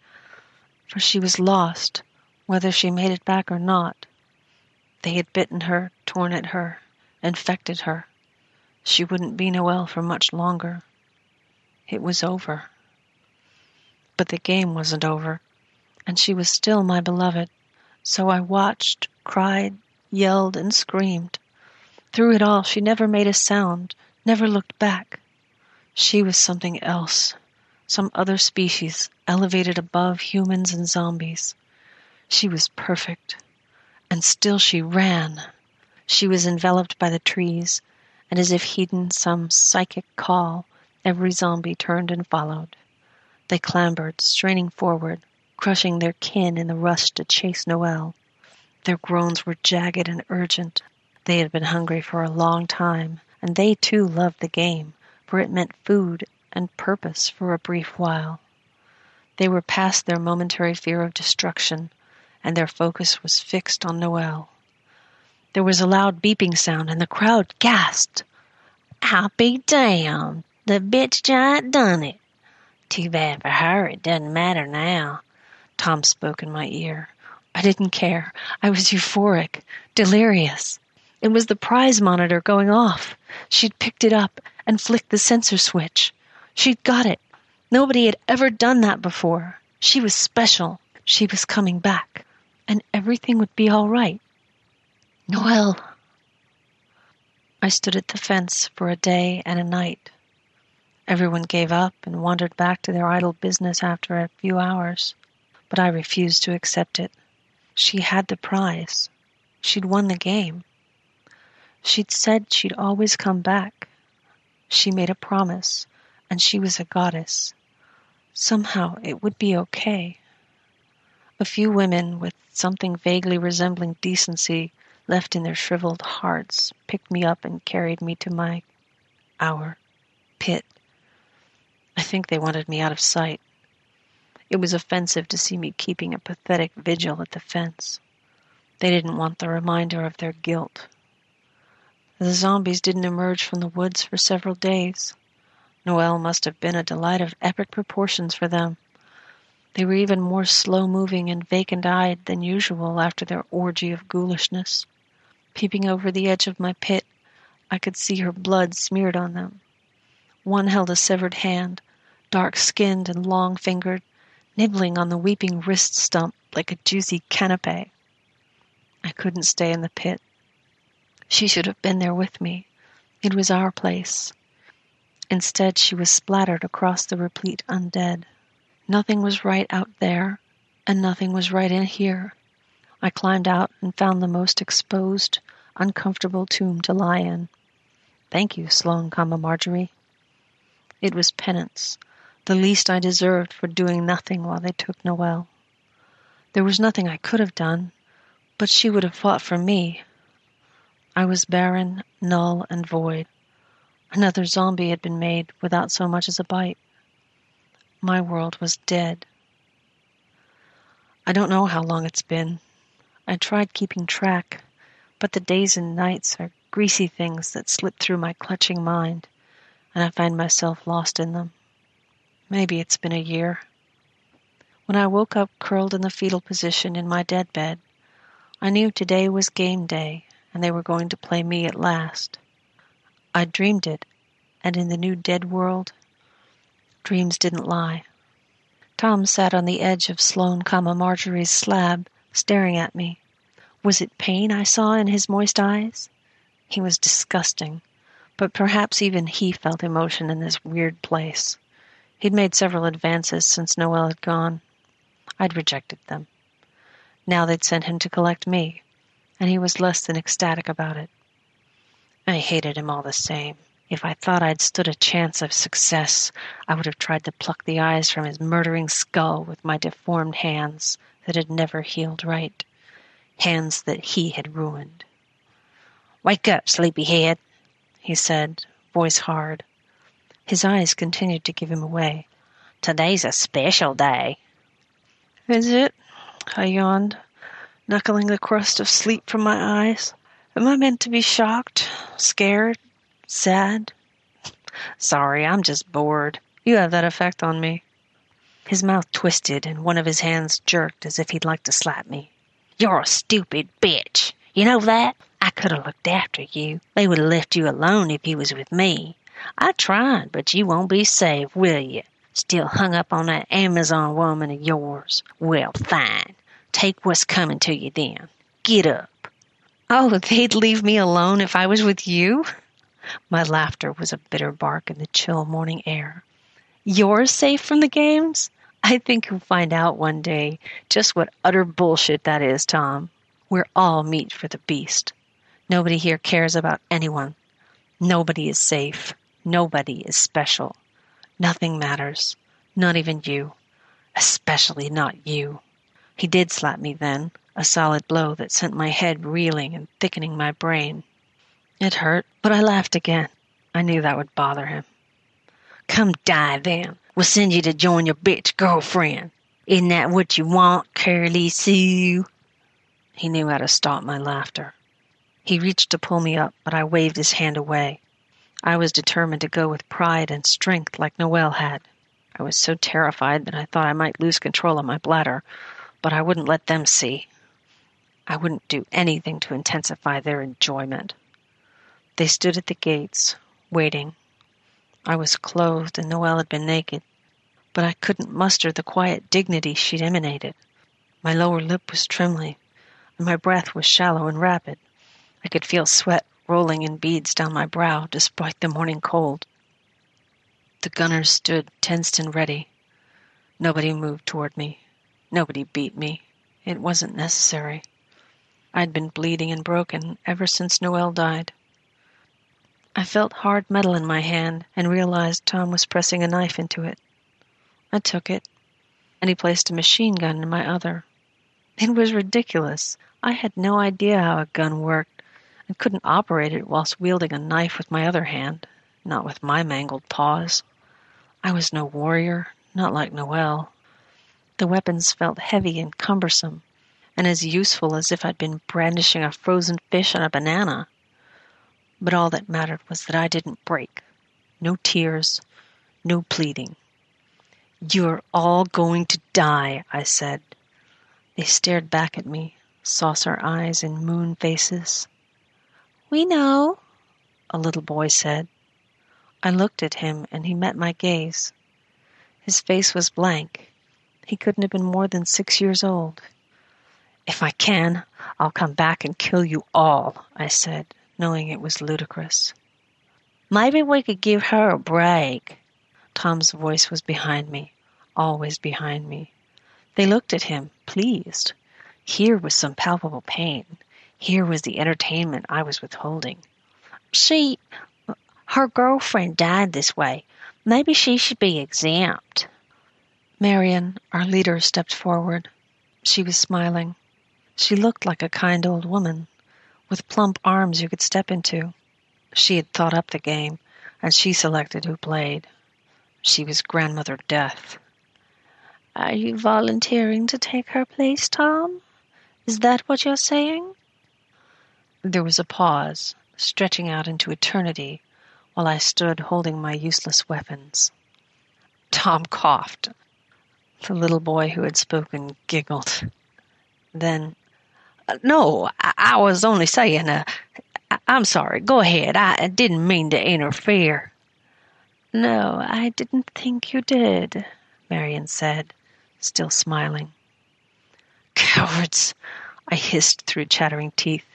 For she was lost, whether she made it back or not. They had bitten her, torn at her, infected her. She wouldn't be Noelle for much longer. It was over. But the game wasn't over, and she was still my beloved. So I watched, cried, yelled, and screamed. Through it all, she never made a sound, never looked back. She was something else, some other species, elevated above humans and zombies. She was perfect. And still she ran. She was enveloped by the trees, and as if heeding some psychic call, every zombie turned and followed. They clambered, straining forward, crushing their kin in the rush to chase Noelle. Their groans were jagged and urgent. They had been hungry for a long time, and they too loved the game, for it meant food and purpose for a brief while. They were past their momentary fear of destruction, and their focus was fixed on Noelle. There was a loud beeping sound, and the crowd gasped. I'll be damned! The bitch giant done it. Too bad for her, it doesn't matter now. Tom spoke in my ear. I didn't care. I was euphoric, delirious. It was the prize monitor going off. She'd picked it up and flicked the sensor switch. She'd got it. Nobody had ever done that before. She was special. She was coming back. And everything would be all right. Noelle! I stood at the fence for a day and a night. Everyone gave up and wandered back to their idle business after a few hours, but I refused to accept it. She had the prize. She'd won the game. She'd said she'd always come back. She made a promise, and she was a goddess. Somehow it would be okay. A few women with something vaguely resembling decency left in their shriveled hearts picked me up and carried me to my hour. pit. I think they wanted me out of sight. It was offensive to see me keeping a pathetic vigil at the fence. They didn't want the reminder of their guilt. The zombies didn't emerge from the woods for several days. Noelle must have been a delight of epic proportions for them. They were even more slow moving and vacant eyed than usual after their orgy of ghoulishness. Peeping over the edge of my pit, I could see her blood smeared on them. One held a severed hand, dark skinned and long fingered, nibbling on the weeping wrist stump like a juicy canape. I couldn't stay in the pit. She should have been there with me. It was our place. Instead, she was splattered across the replete undead. Nothing was right out there, and nothing was right in here. I climbed out and found the most exposed, uncomfortable tomb to lie in. Thank you, Sloane, comma Marjorie. It was penance, the least I deserved for doing nothing while they took Noelle. There was nothing I could have done, but she would have fought for me. I was barren, null, and void. Another zombie had been made without so much as a bite. My world was dead. I don't know how long it's been. I tried keeping track, but the days and nights are greasy things that slip through my clutching mind, and I find myself lost in them. Maybe it's been a year. When I woke up curled in the fetal position in my dead bed, I knew today was game day and they were going to play me at last. I dreamed it, and in the new dead world, dreams didn't lie. Tom sat on the edge of Sloane, comma Marjorie's slab, staring at me. Was it pain I saw in his moist eyes? He was disgusting, but perhaps even he felt emotion in this weird place. He'd made several advances since Noelle had gone. I'd rejected them. Now they'd sent him to collect me, and he was less than ecstatic about it. I hated him all the same. If I thought I'd stood a chance of success, I would have tried to pluck the eyes from his murdering skull with my deformed hands that had never healed right, hands that he had ruined. Wake up, sleepyhead, he said, voice hard. His eyes continued to give him away. Today's a special day. Is it? I yawned, knuckling the crust of sleep from my eyes. Am I meant to be shocked, scared, sad? Sorry, I'm just bored. You have that effect on me. His mouth twisted and one of his hands jerked as if he'd like to slap me. You're a stupid bitch. You know that? I could have looked after you. They would have left you alone if you was with me. I tried, but you won't be safe, will you? Still hung up on that Amazon woman of yours. Well, fine. Take what's coming to you then. Get up. Oh, they'd leave me alone if I was with you? My laughter was a bitter bark in the chill morning air. You're safe from the games? I think you'll find out one day just what utter bullshit that is, Tom. We're all meat for the beast. Nobody here cares about anyone. Nobody is safe. Nobody is special. Nothing matters. Not even you. Especially not you. He did slap me then, a solid blow that sent my head reeling and thickening my brain. It hurt, but I laughed again. I knew that would bother him. Come die then. We'll send you to join your bitch girlfriend. Isn't that what you want, Curly Sue? He knew how to stop my laughter. He reached to pull me up, but I waved his hand away. I was determined to go with pride and strength like Noelle had. I was so terrified that I thought I might lose control of my bladder, but I wouldn't let them see. I wouldn't do anything to intensify their enjoyment. They stood at the gates, waiting. I was clothed and Noelle had been naked, but I couldn't muster the quiet dignity she'd emanated. My lower lip was trembling, and my breath was shallow and rapid. I could feel sweat rolling in beads down my brow despite the morning cold. The gunners stood tensed and ready. Nobody moved toward me. Nobody beat me. It wasn't necessary. I'd been bleeding and broken ever since Noelle died. I felt hard metal in my hand and realized Tom was pressing a knife into it. I took it, and he placed a machine gun in my other. It was ridiculous. I had no idea how a gun worked and couldn't operate it whilst wielding a knife with my other hand. not with my mangled paws. I was no warrior, not like Noelle. The weapons felt heavy and cumbersome, and as useful as if I'd been brandishing a frozen fish on a banana. But all that mattered was that I didn't break. No tears, no pleading. You're all going to die, I said. They stared back at me, saucer eyes and moon faces. We know, a little boy said. I looked at him and he met my gaze. His face was blank. He couldn't have been more than six years old. If I can, I'll come back and kill you all, I said, knowing it was ludicrous. Maybe we could give her a break. Tom's voice was behind me, always behind me. They looked at him, pleased. Here was some palpable pain. Here was the entertainment I was withholding. She, her girlfriend died this way. Maybe she should be exempt. Marion, our leader, stepped forward. She was smiling. She looked like a kind old woman, with plump arms you could step into. She had thought up the game, and she selected who played. She was Grandmother Death. Are you volunteering to take her place, Tom? Is that what you're saying? There was a pause, stretching out into eternity, while I stood holding my useless weapons. Tom coughed. The little boy who had spoken giggled. Then, No, I, I was only saying, uh, I, I'm sorry. Go ahead. I didn't mean to interfere. No, I didn't think you did, Marion said, still smiling. Cowards! I hissed through chattering teeth.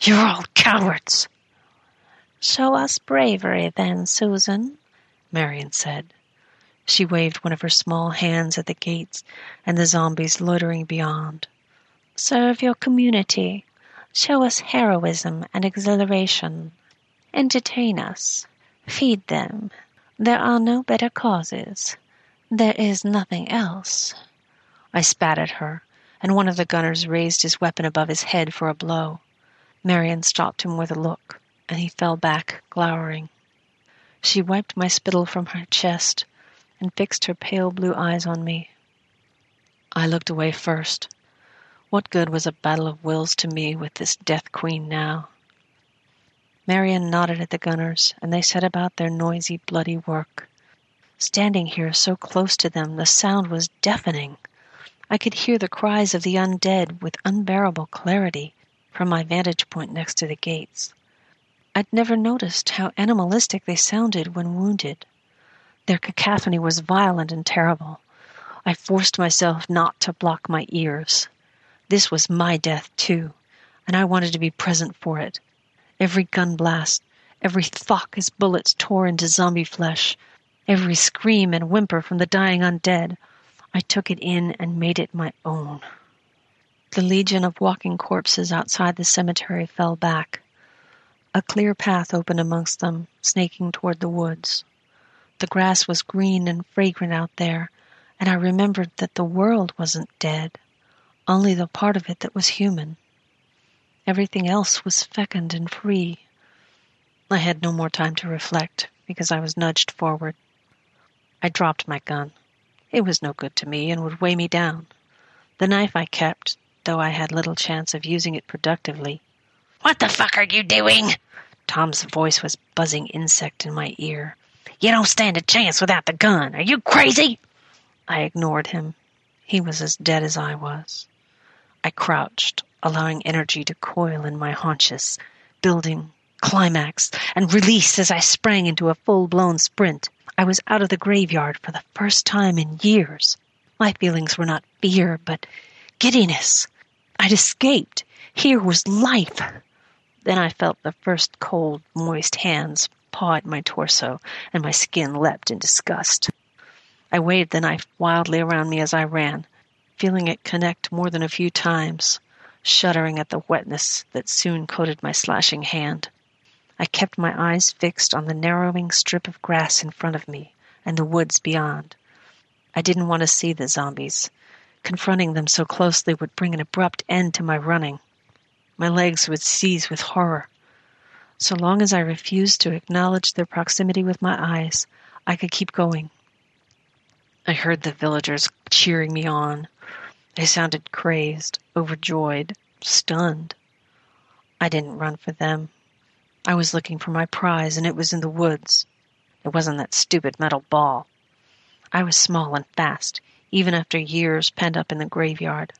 You're all cowards! Show us bravery, then, Susan, Marion said. She waved one of her small hands at the gates and the zombies loitering beyond. Serve your community. Show us heroism and exhilaration. Entertain us. Feed them. There are no better causes. There is nothing else. I spat at her, and one of the gunners raised his weapon above his head for a blow. Marion stopped him with a look and he fell back, glowering. She wiped my spittle from her chest and fixed her pale blue eyes on me. I looked away first. What good was a battle of wills to me with this death queen now? Marion nodded at the gunners, and they set about their noisy, bloody work. Standing here so close to them, the sound was deafening. I could hear the cries of the undead with unbearable clarity from my vantage point next to the gates. I'd never noticed how animalistic they sounded when wounded. Their cacophony was violent and terrible. I forced myself not to block my ears. This was my death, too, and I wanted to be present for it. Every gun blast, every thock as bullets tore into zombie flesh, every scream and whimper from the dying undead, I took it in and made it my own. The legion of walking corpses outside the cemetery fell back. A clear path opened amongst them, snaking toward the woods. The grass was green and fragrant out there, and I remembered that the world wasn't dead, only the part of it that was human. Everything else was fecund and free. I had no more time to reflect, because I was nudged forward. I dropped my gun. It was no good to me and would weigh me down. The knife I kept, though I had little chance of using it productively, what the fuck are you doing? Tom's voice was buzzing insect in my ear. You don't stand a chance without the gun. Are you crazy? I ignored him. He was as dead as I was. I crouched, allowing energy to coil in my haunches, building, climax, and release as I sprang into a full blown sprint. I was out of the graveyard for the first time in years. My feelings were not fear, but giddiness. I'd escaped. Here was life. Then I felt the first cold, moist hands paw at my torso, and my skin leapt in disgust. I waved the knife wildly around me as I ran, feeling it connect more than a few times, shuddering at the wetness that soon coated my slashing hand. I kept my eyes fixed on the narrowing strip of grass in front of me and the woods beyond. I didn't want to see the zombies. Confronting them so closely would bring an abrupt end to my running. My legs would seize with horror. So long as I refused to acknowledge their proximity with my eyes, I could keep going. I heard the villagers cheering me on. They sounded crazed, overjoyed, stunned. I didn't run for them. I was looking for my prize, and it was in the woods. It wasn't that stupid metal ball. I was small and fast, even after years pent up in the graveyard.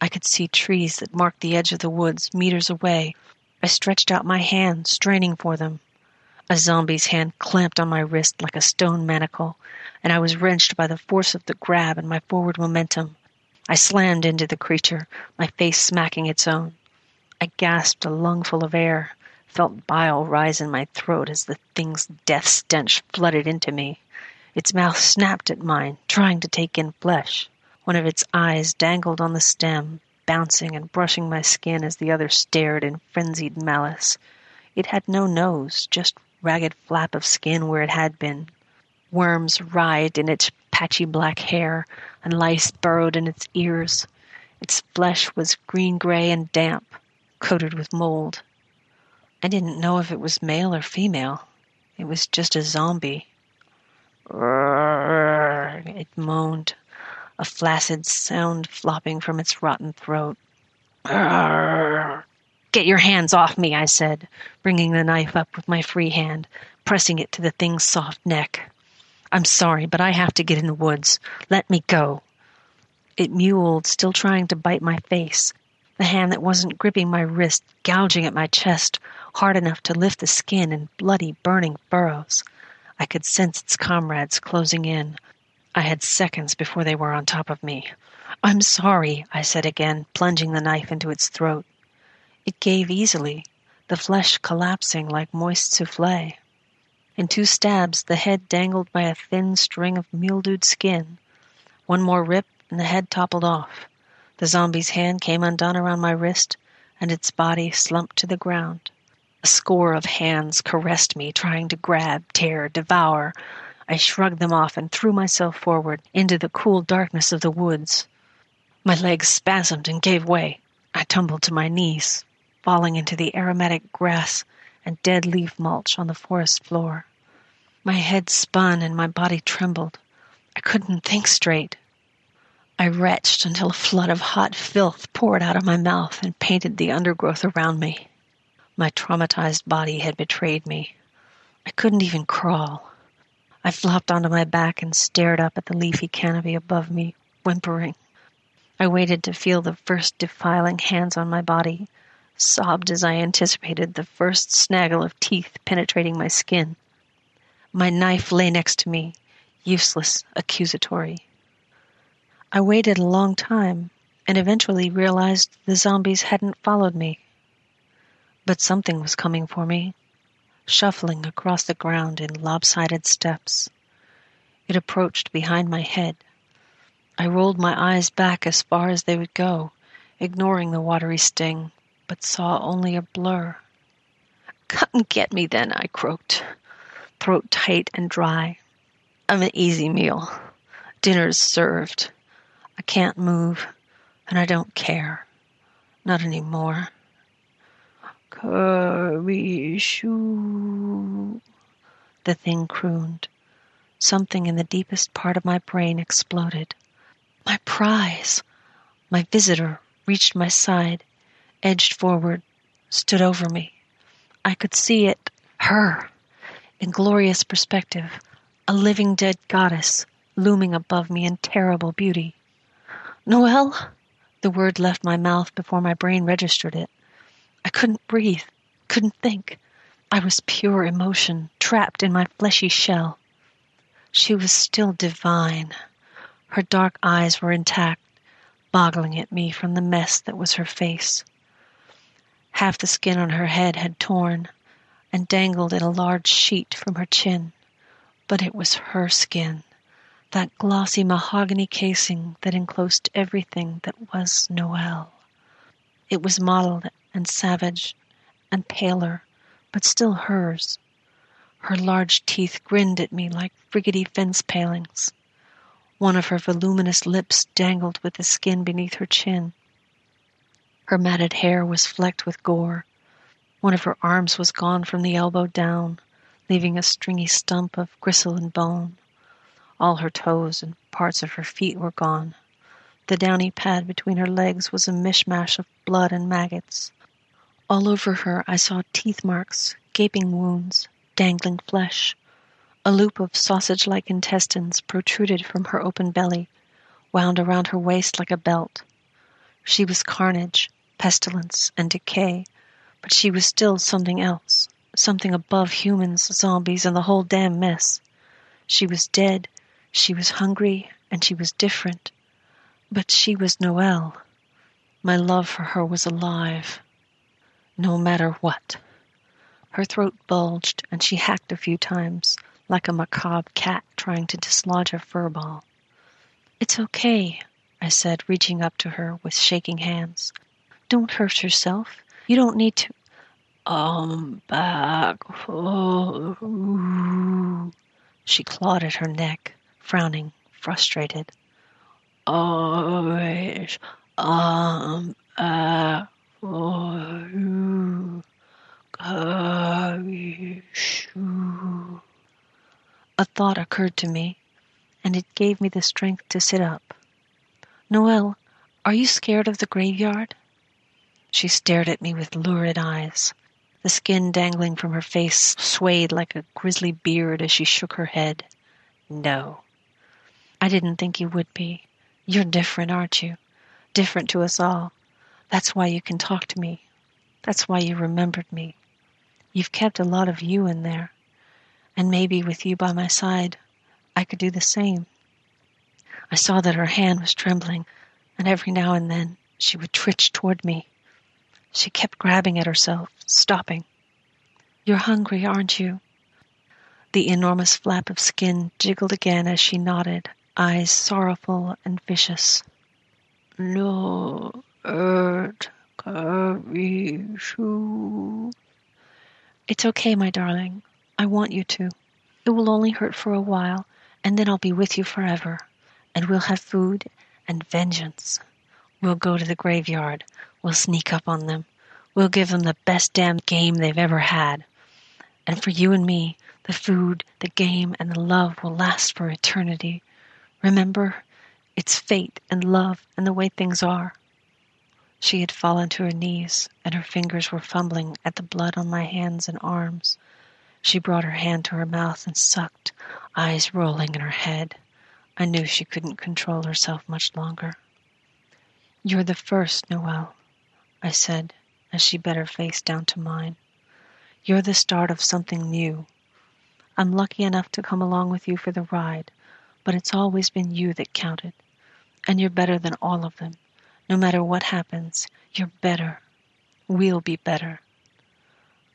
I could see trees that marked the edge of the woods meters away. I stretched out my hand, straining for them. A zombie's hand clamped on my wrist like a stone manacle, and I was wrenched by the force of the grab and my forward momentum. I slammed into the creature, my face smacking its own. I gasped a lungful of air, felt bile rise in my throat as the thing's death stench flooded into me. Its mouth snapped at mine, trying to take in flesh. One of its eyes dangled on the stem, bouncing and brushing my skin as the other stared in frenzied malice. It had no nose, just ragged flap of skin where it had been. Worms writhed in its patchy black hair, and lice burrowed in its ears. Its flesh was green gray and damp, coated with mold. I didn't know if it was male or female. It was just a zombie. It moaned, a flaccid sound flopping from its rotten throat. Get your hands off me, I said, bringing the knife up with my free hand, pressing it to the thing's soft neck. I'm sorry, but I have to get in the woods. Let me go. It mewled, still trying to bite my face, the hand that wasn't gripping my wrist gouging at my chest hard enough to lift the skin in bloody, burning furrows. I could sense its comrades closing in. I had seconds before they were on top of me. I'm sorry, I said again, plunging the knife into its throat. It gave easily, the flesh collapsing like moist souffle. In two stabs, the head dangled by a thin string of mildewed skin. One more rip, and the head toppled off. The zombie's hand came undone around my wrist, and its body slumped to the ground. A score of hands caressed me, trying to grab, tear, devour. I shrugged them off and threw myself forward into the cool darkness of the woods. My legs spasmed and gave way. I tumbled to my knees, falling into the aromatic grass and dead leaf mulch on the forest floor. My head spun and my body trembled. I couldn't think straight. I retched until a flood of hot filth poured out of my mouth and painted the undergrowth around me. My traumatized body had betrayed me. I couldn't even crawl. I flopped onto my back and stared up at the leafy canopy above me, whimpering. I waited to feel the first defiling hands on my body, sobbed as I anticipated the first snaggle of teeth penetrating my skin. My knife lay next to me, useless, accusatory. I waited a long time and eventually realized the zombies hadn't followed me. But something was coming for me, shuffling across the ground in lopsided steps. It approached behind my head. I rolled my eyes back as far as they would go, ignoring the watery sting, but saw only a blur. Come and get me then, I croaked, throat tight and dry. I'm an easy meal. Dinner's served. I can't move, and I don't care. Not any more. Kurishu. The thing crooned. Something in the deepest part of my brain exploded. My prize! My visitor reached my side, edged forward, stood over me. I could see it, her, in glorious perspective, a living dead goddess looming above me in terrible beauty. Noelle? The word left my mouth before my brain registered it. I couldn't breathe, couldn't think. I was pure emotion, trapped in my fleshy shell. She was still divine. Her dark eyes were intact, boggling at me from the mess that was her face. Half the skin on her head had torn and dangled in a large sheet from her chin, but it was her skin, that glossy mahogany casing that enclosed everything that was Noelle. It was mottled and savage and paler, but still hers. Her large teeth grinned at me like rickety fence palings. One of her voluminous lips dangled with the skin beneath her chin. Her matted hair was flecked with gore. One of her arms was gone from the elbow down, leaving a stringy stump of gristle and bone. All her toes and parts of her feet were gone. The downy pad between her legs was a mishmash of blood and maggots. All over her I saw teeth marks, gaping wounds, dangling flesh. A loop of sausage like intestines protruded from her open belly, wound around her waist like a belt. She was carnage, pestilence, and decay, but she was still something else, something above humans, zombies, and the whole damn mess. She was dead, she was hungry, and she was different. But she was Noelle. My love for her was alive. No matter what. Her throat bulged, and she hacked a few times, like a macabre cat trying to dislodge a fur ball. It's okay, I said, reaching up to her with shaking hands. Don't hurt yourself. You don't need to. Um, back. Oh. She clawed at her neck frowning, frustrated. Um uh you A thought occurred to me, and it gave me the strength to sit up. Noelle, are you scared of the graveyard? She stared at me with lurid eyes. The skin dangling from her face swayed like a grisly beard as she shook her head. No. I didn't think you would be. You're different, aren't you? Different to us all. That's why you can talk to me. That's why you remembered me. You've kept a lot of you in there. And maybe with you by my side, I could do the same. I saw that her hand was trembling, and every now and then she would twitch toward me. She kept grabbing at herself, stopping. You're hungry, aren't you? The enormous flap of skin jiggled again as she nodded, eyes sorrowful and vicious. No, karishu. It's okay, my darling. I want you to. It will only hurt for a while, and then I'll be with you forever. And we'll have food and vengeance. We'll go to the graveyard. We'll sneak up on them. We'll give them the best damn game they've ever had. And for you and me, the food, the game, and the love will last for eternity. Remember, it's fate and love and the way things are. She had fallen to her knees, and her fingers were fumbling at the blood on my hands and arms. She brought her hand to her mouth and sucked, eyes rolling in her head. I knew she couldn't control herself much longer. You're the first, Noelle, I said, as she bent her face down to mine. You're the start of something new. I'm lucky enough to come along with you for the ride, but it's always been you that counted. And you're better than all of them. No matter what happens, you're better. We'll be better.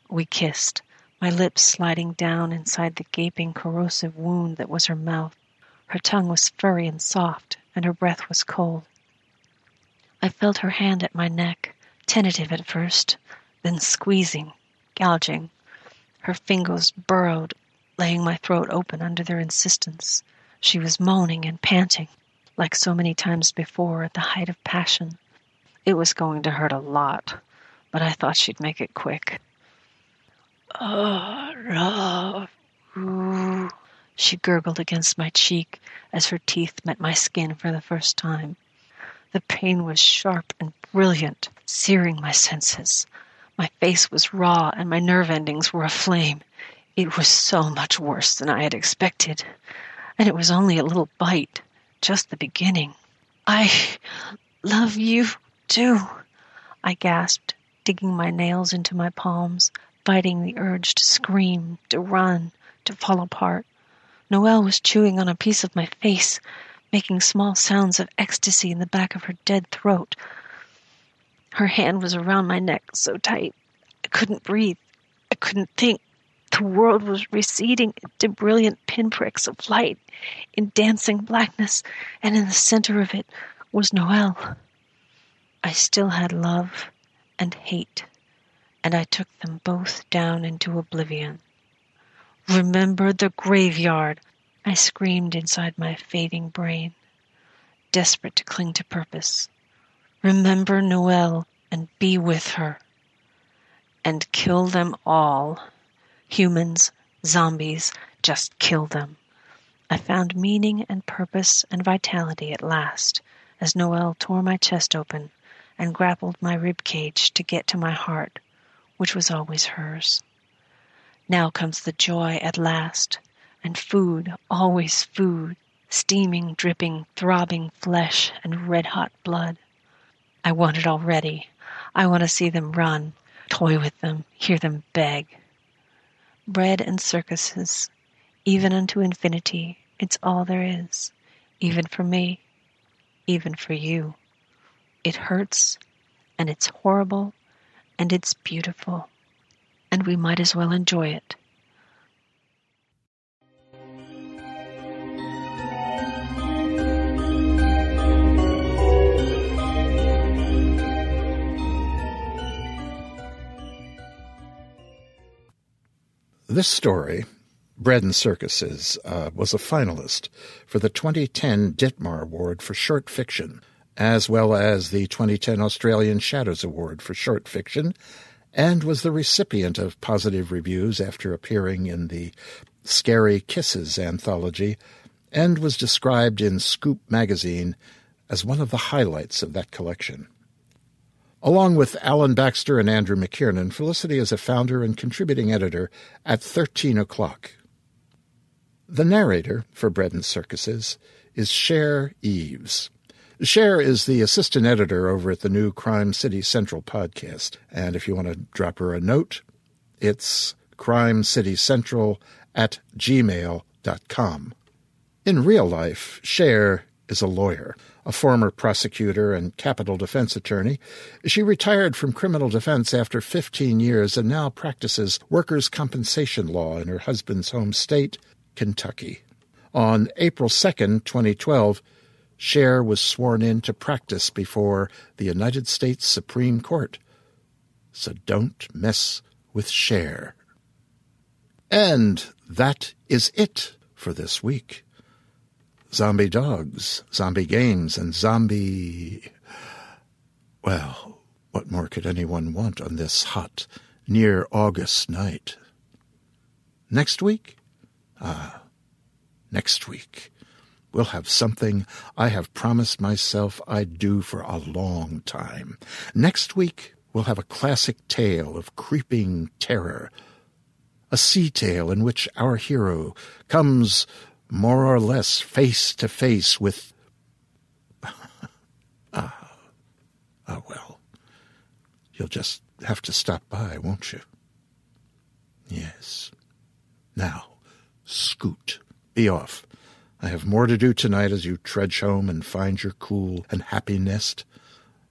We kissed, my lips sliding down inside the gaping, corrosive wound that was her mouth. Her tongue was furry and soft, and her breath was cold. I felt her hand at my neck, tentative at first, then squeezing, gouging. Her fingers burrowed, laying my throat open under their insistence. She was moaning and panting, like so many times before at the height of passion. It was going to hurt a lot, but I thought she'd make it quick. Oh, love. She gurgled against my cheek as her teeth met my skin for the first time. The pain was sharp and brilliant, searing my senses. My face was raw and my nerve endings were aflame. It was so much worse than I had expected. And it was only a little bite, just the beginning. I love you too, I gasped, digging my nails into my palms, fighting the urge to scream, to run, to fall apart. Noelle was chewing on a piece of my face, making small sounds of ecstasy in the back of her dead throat. Her hand was around my neck so tight I couldn't breathe. I couldn't think. The world was receding into brilliant pinpricks of light in dancing blackness, and in the center of it was Noelle. I still had love and hate, and I took them both down into oblivion. Remember the graveyard! I screamed inside my fading brain, desperate to cling to purpose. Remember Noelle and be with her. and kill them all. Humans, zombies, just kill them. I found meaning and purpose and vitality at last as Noelle tore my chest open and grappled my rib cage to get to my heart, which was always hers. Now comes the joy at last, and food, always food, steaming, dripping, throbbing flesh and red hot blood. I want it already. I want to see them run, toy with them, hear them beg. Bread and circuses, even unto infinity, it's all there is, even for me, even for you. It hurts, and it's horrible, and it's beautiful, and we might as well enjoy it. This story, Bread and Circuses, uh, was a finalist for the 2010 Ditmar Award for Short Fiction, as well as the 2010 Australian Shadows Award for Short Fiction, and was the recipient of positive reviews after appearing in the Scary Kisses anthology, and was described in Scoop magazine as one of the highlights of that collection. Along with Alan Baxter and Andrew McKiernan, Felicity is a founder and contributing editor at 13 O'Clock. The narrator for Bread and Circuses is Cher Eaves. Cher is the assistant editor over at the new Crime City Central podcast. And if you want to drop her a note, it's crimecitycentral at gmail.com. In real life, Cher is a lawyer a former prosecutor and capital defense attorney. She retired from criminal defense after 15 years and now practices workers' compensation law in her husband's home state, Kentucky. On April 2, 2012, Cher was sworn in to practice before the United States Supreme Court. So don't mess with Cher. And that is it for this week zombie dogs, zombie games, and zombie. Well, what more could anyone want on this hot, near August night? Next week? Ah, next week. We'll have something I have promised myself I'd do for a long time. Next week, we'll have a classic tale of creeping terror. A sea tale in which our hero comes more or less face to face with. ah, ah, well, you'll just have to stop by, won't you? Yes. Now, scoot. Be off. I have more to do tonight as you trudge home and find your cool and happy nest.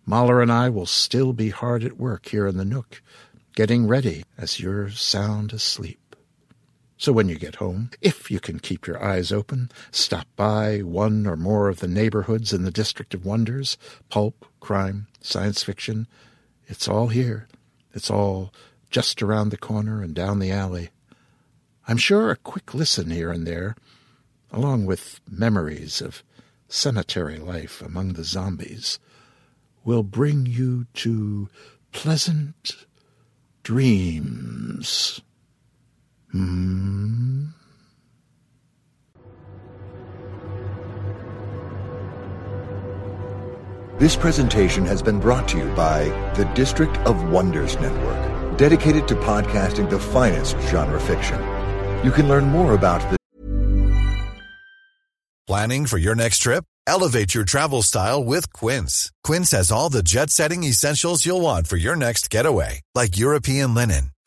Mahler and I will still be hard at work here in the nook, getting ready as you're sound asleep. So when you get home, if you can keep your eyes open, stop by one or more of the neighborhoods in the District of Wonders pulp, crime, science fiction. It's all here. It's all just around the corner and down the alley. I'm sure a quick listen here and there, along with memories of cemetery life among the zombies, will bring you to pleasant dreams. This presentation has been brought to you by the District of Wonders Network, dedicated to podcasting the finest genre fiction. You can learn more about the Planning for your next trip? Elevate your travel style with Quince. Quince has all the jet setting essentials you'll want for your next getaway, like European linen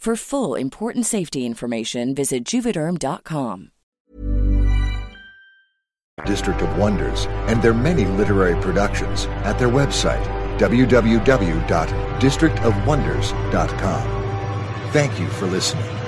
For full important safety information, visit juvederm.com. District of Wonders, and their many literary productions at their website, www.districtofwonders.com. Thank you for listening.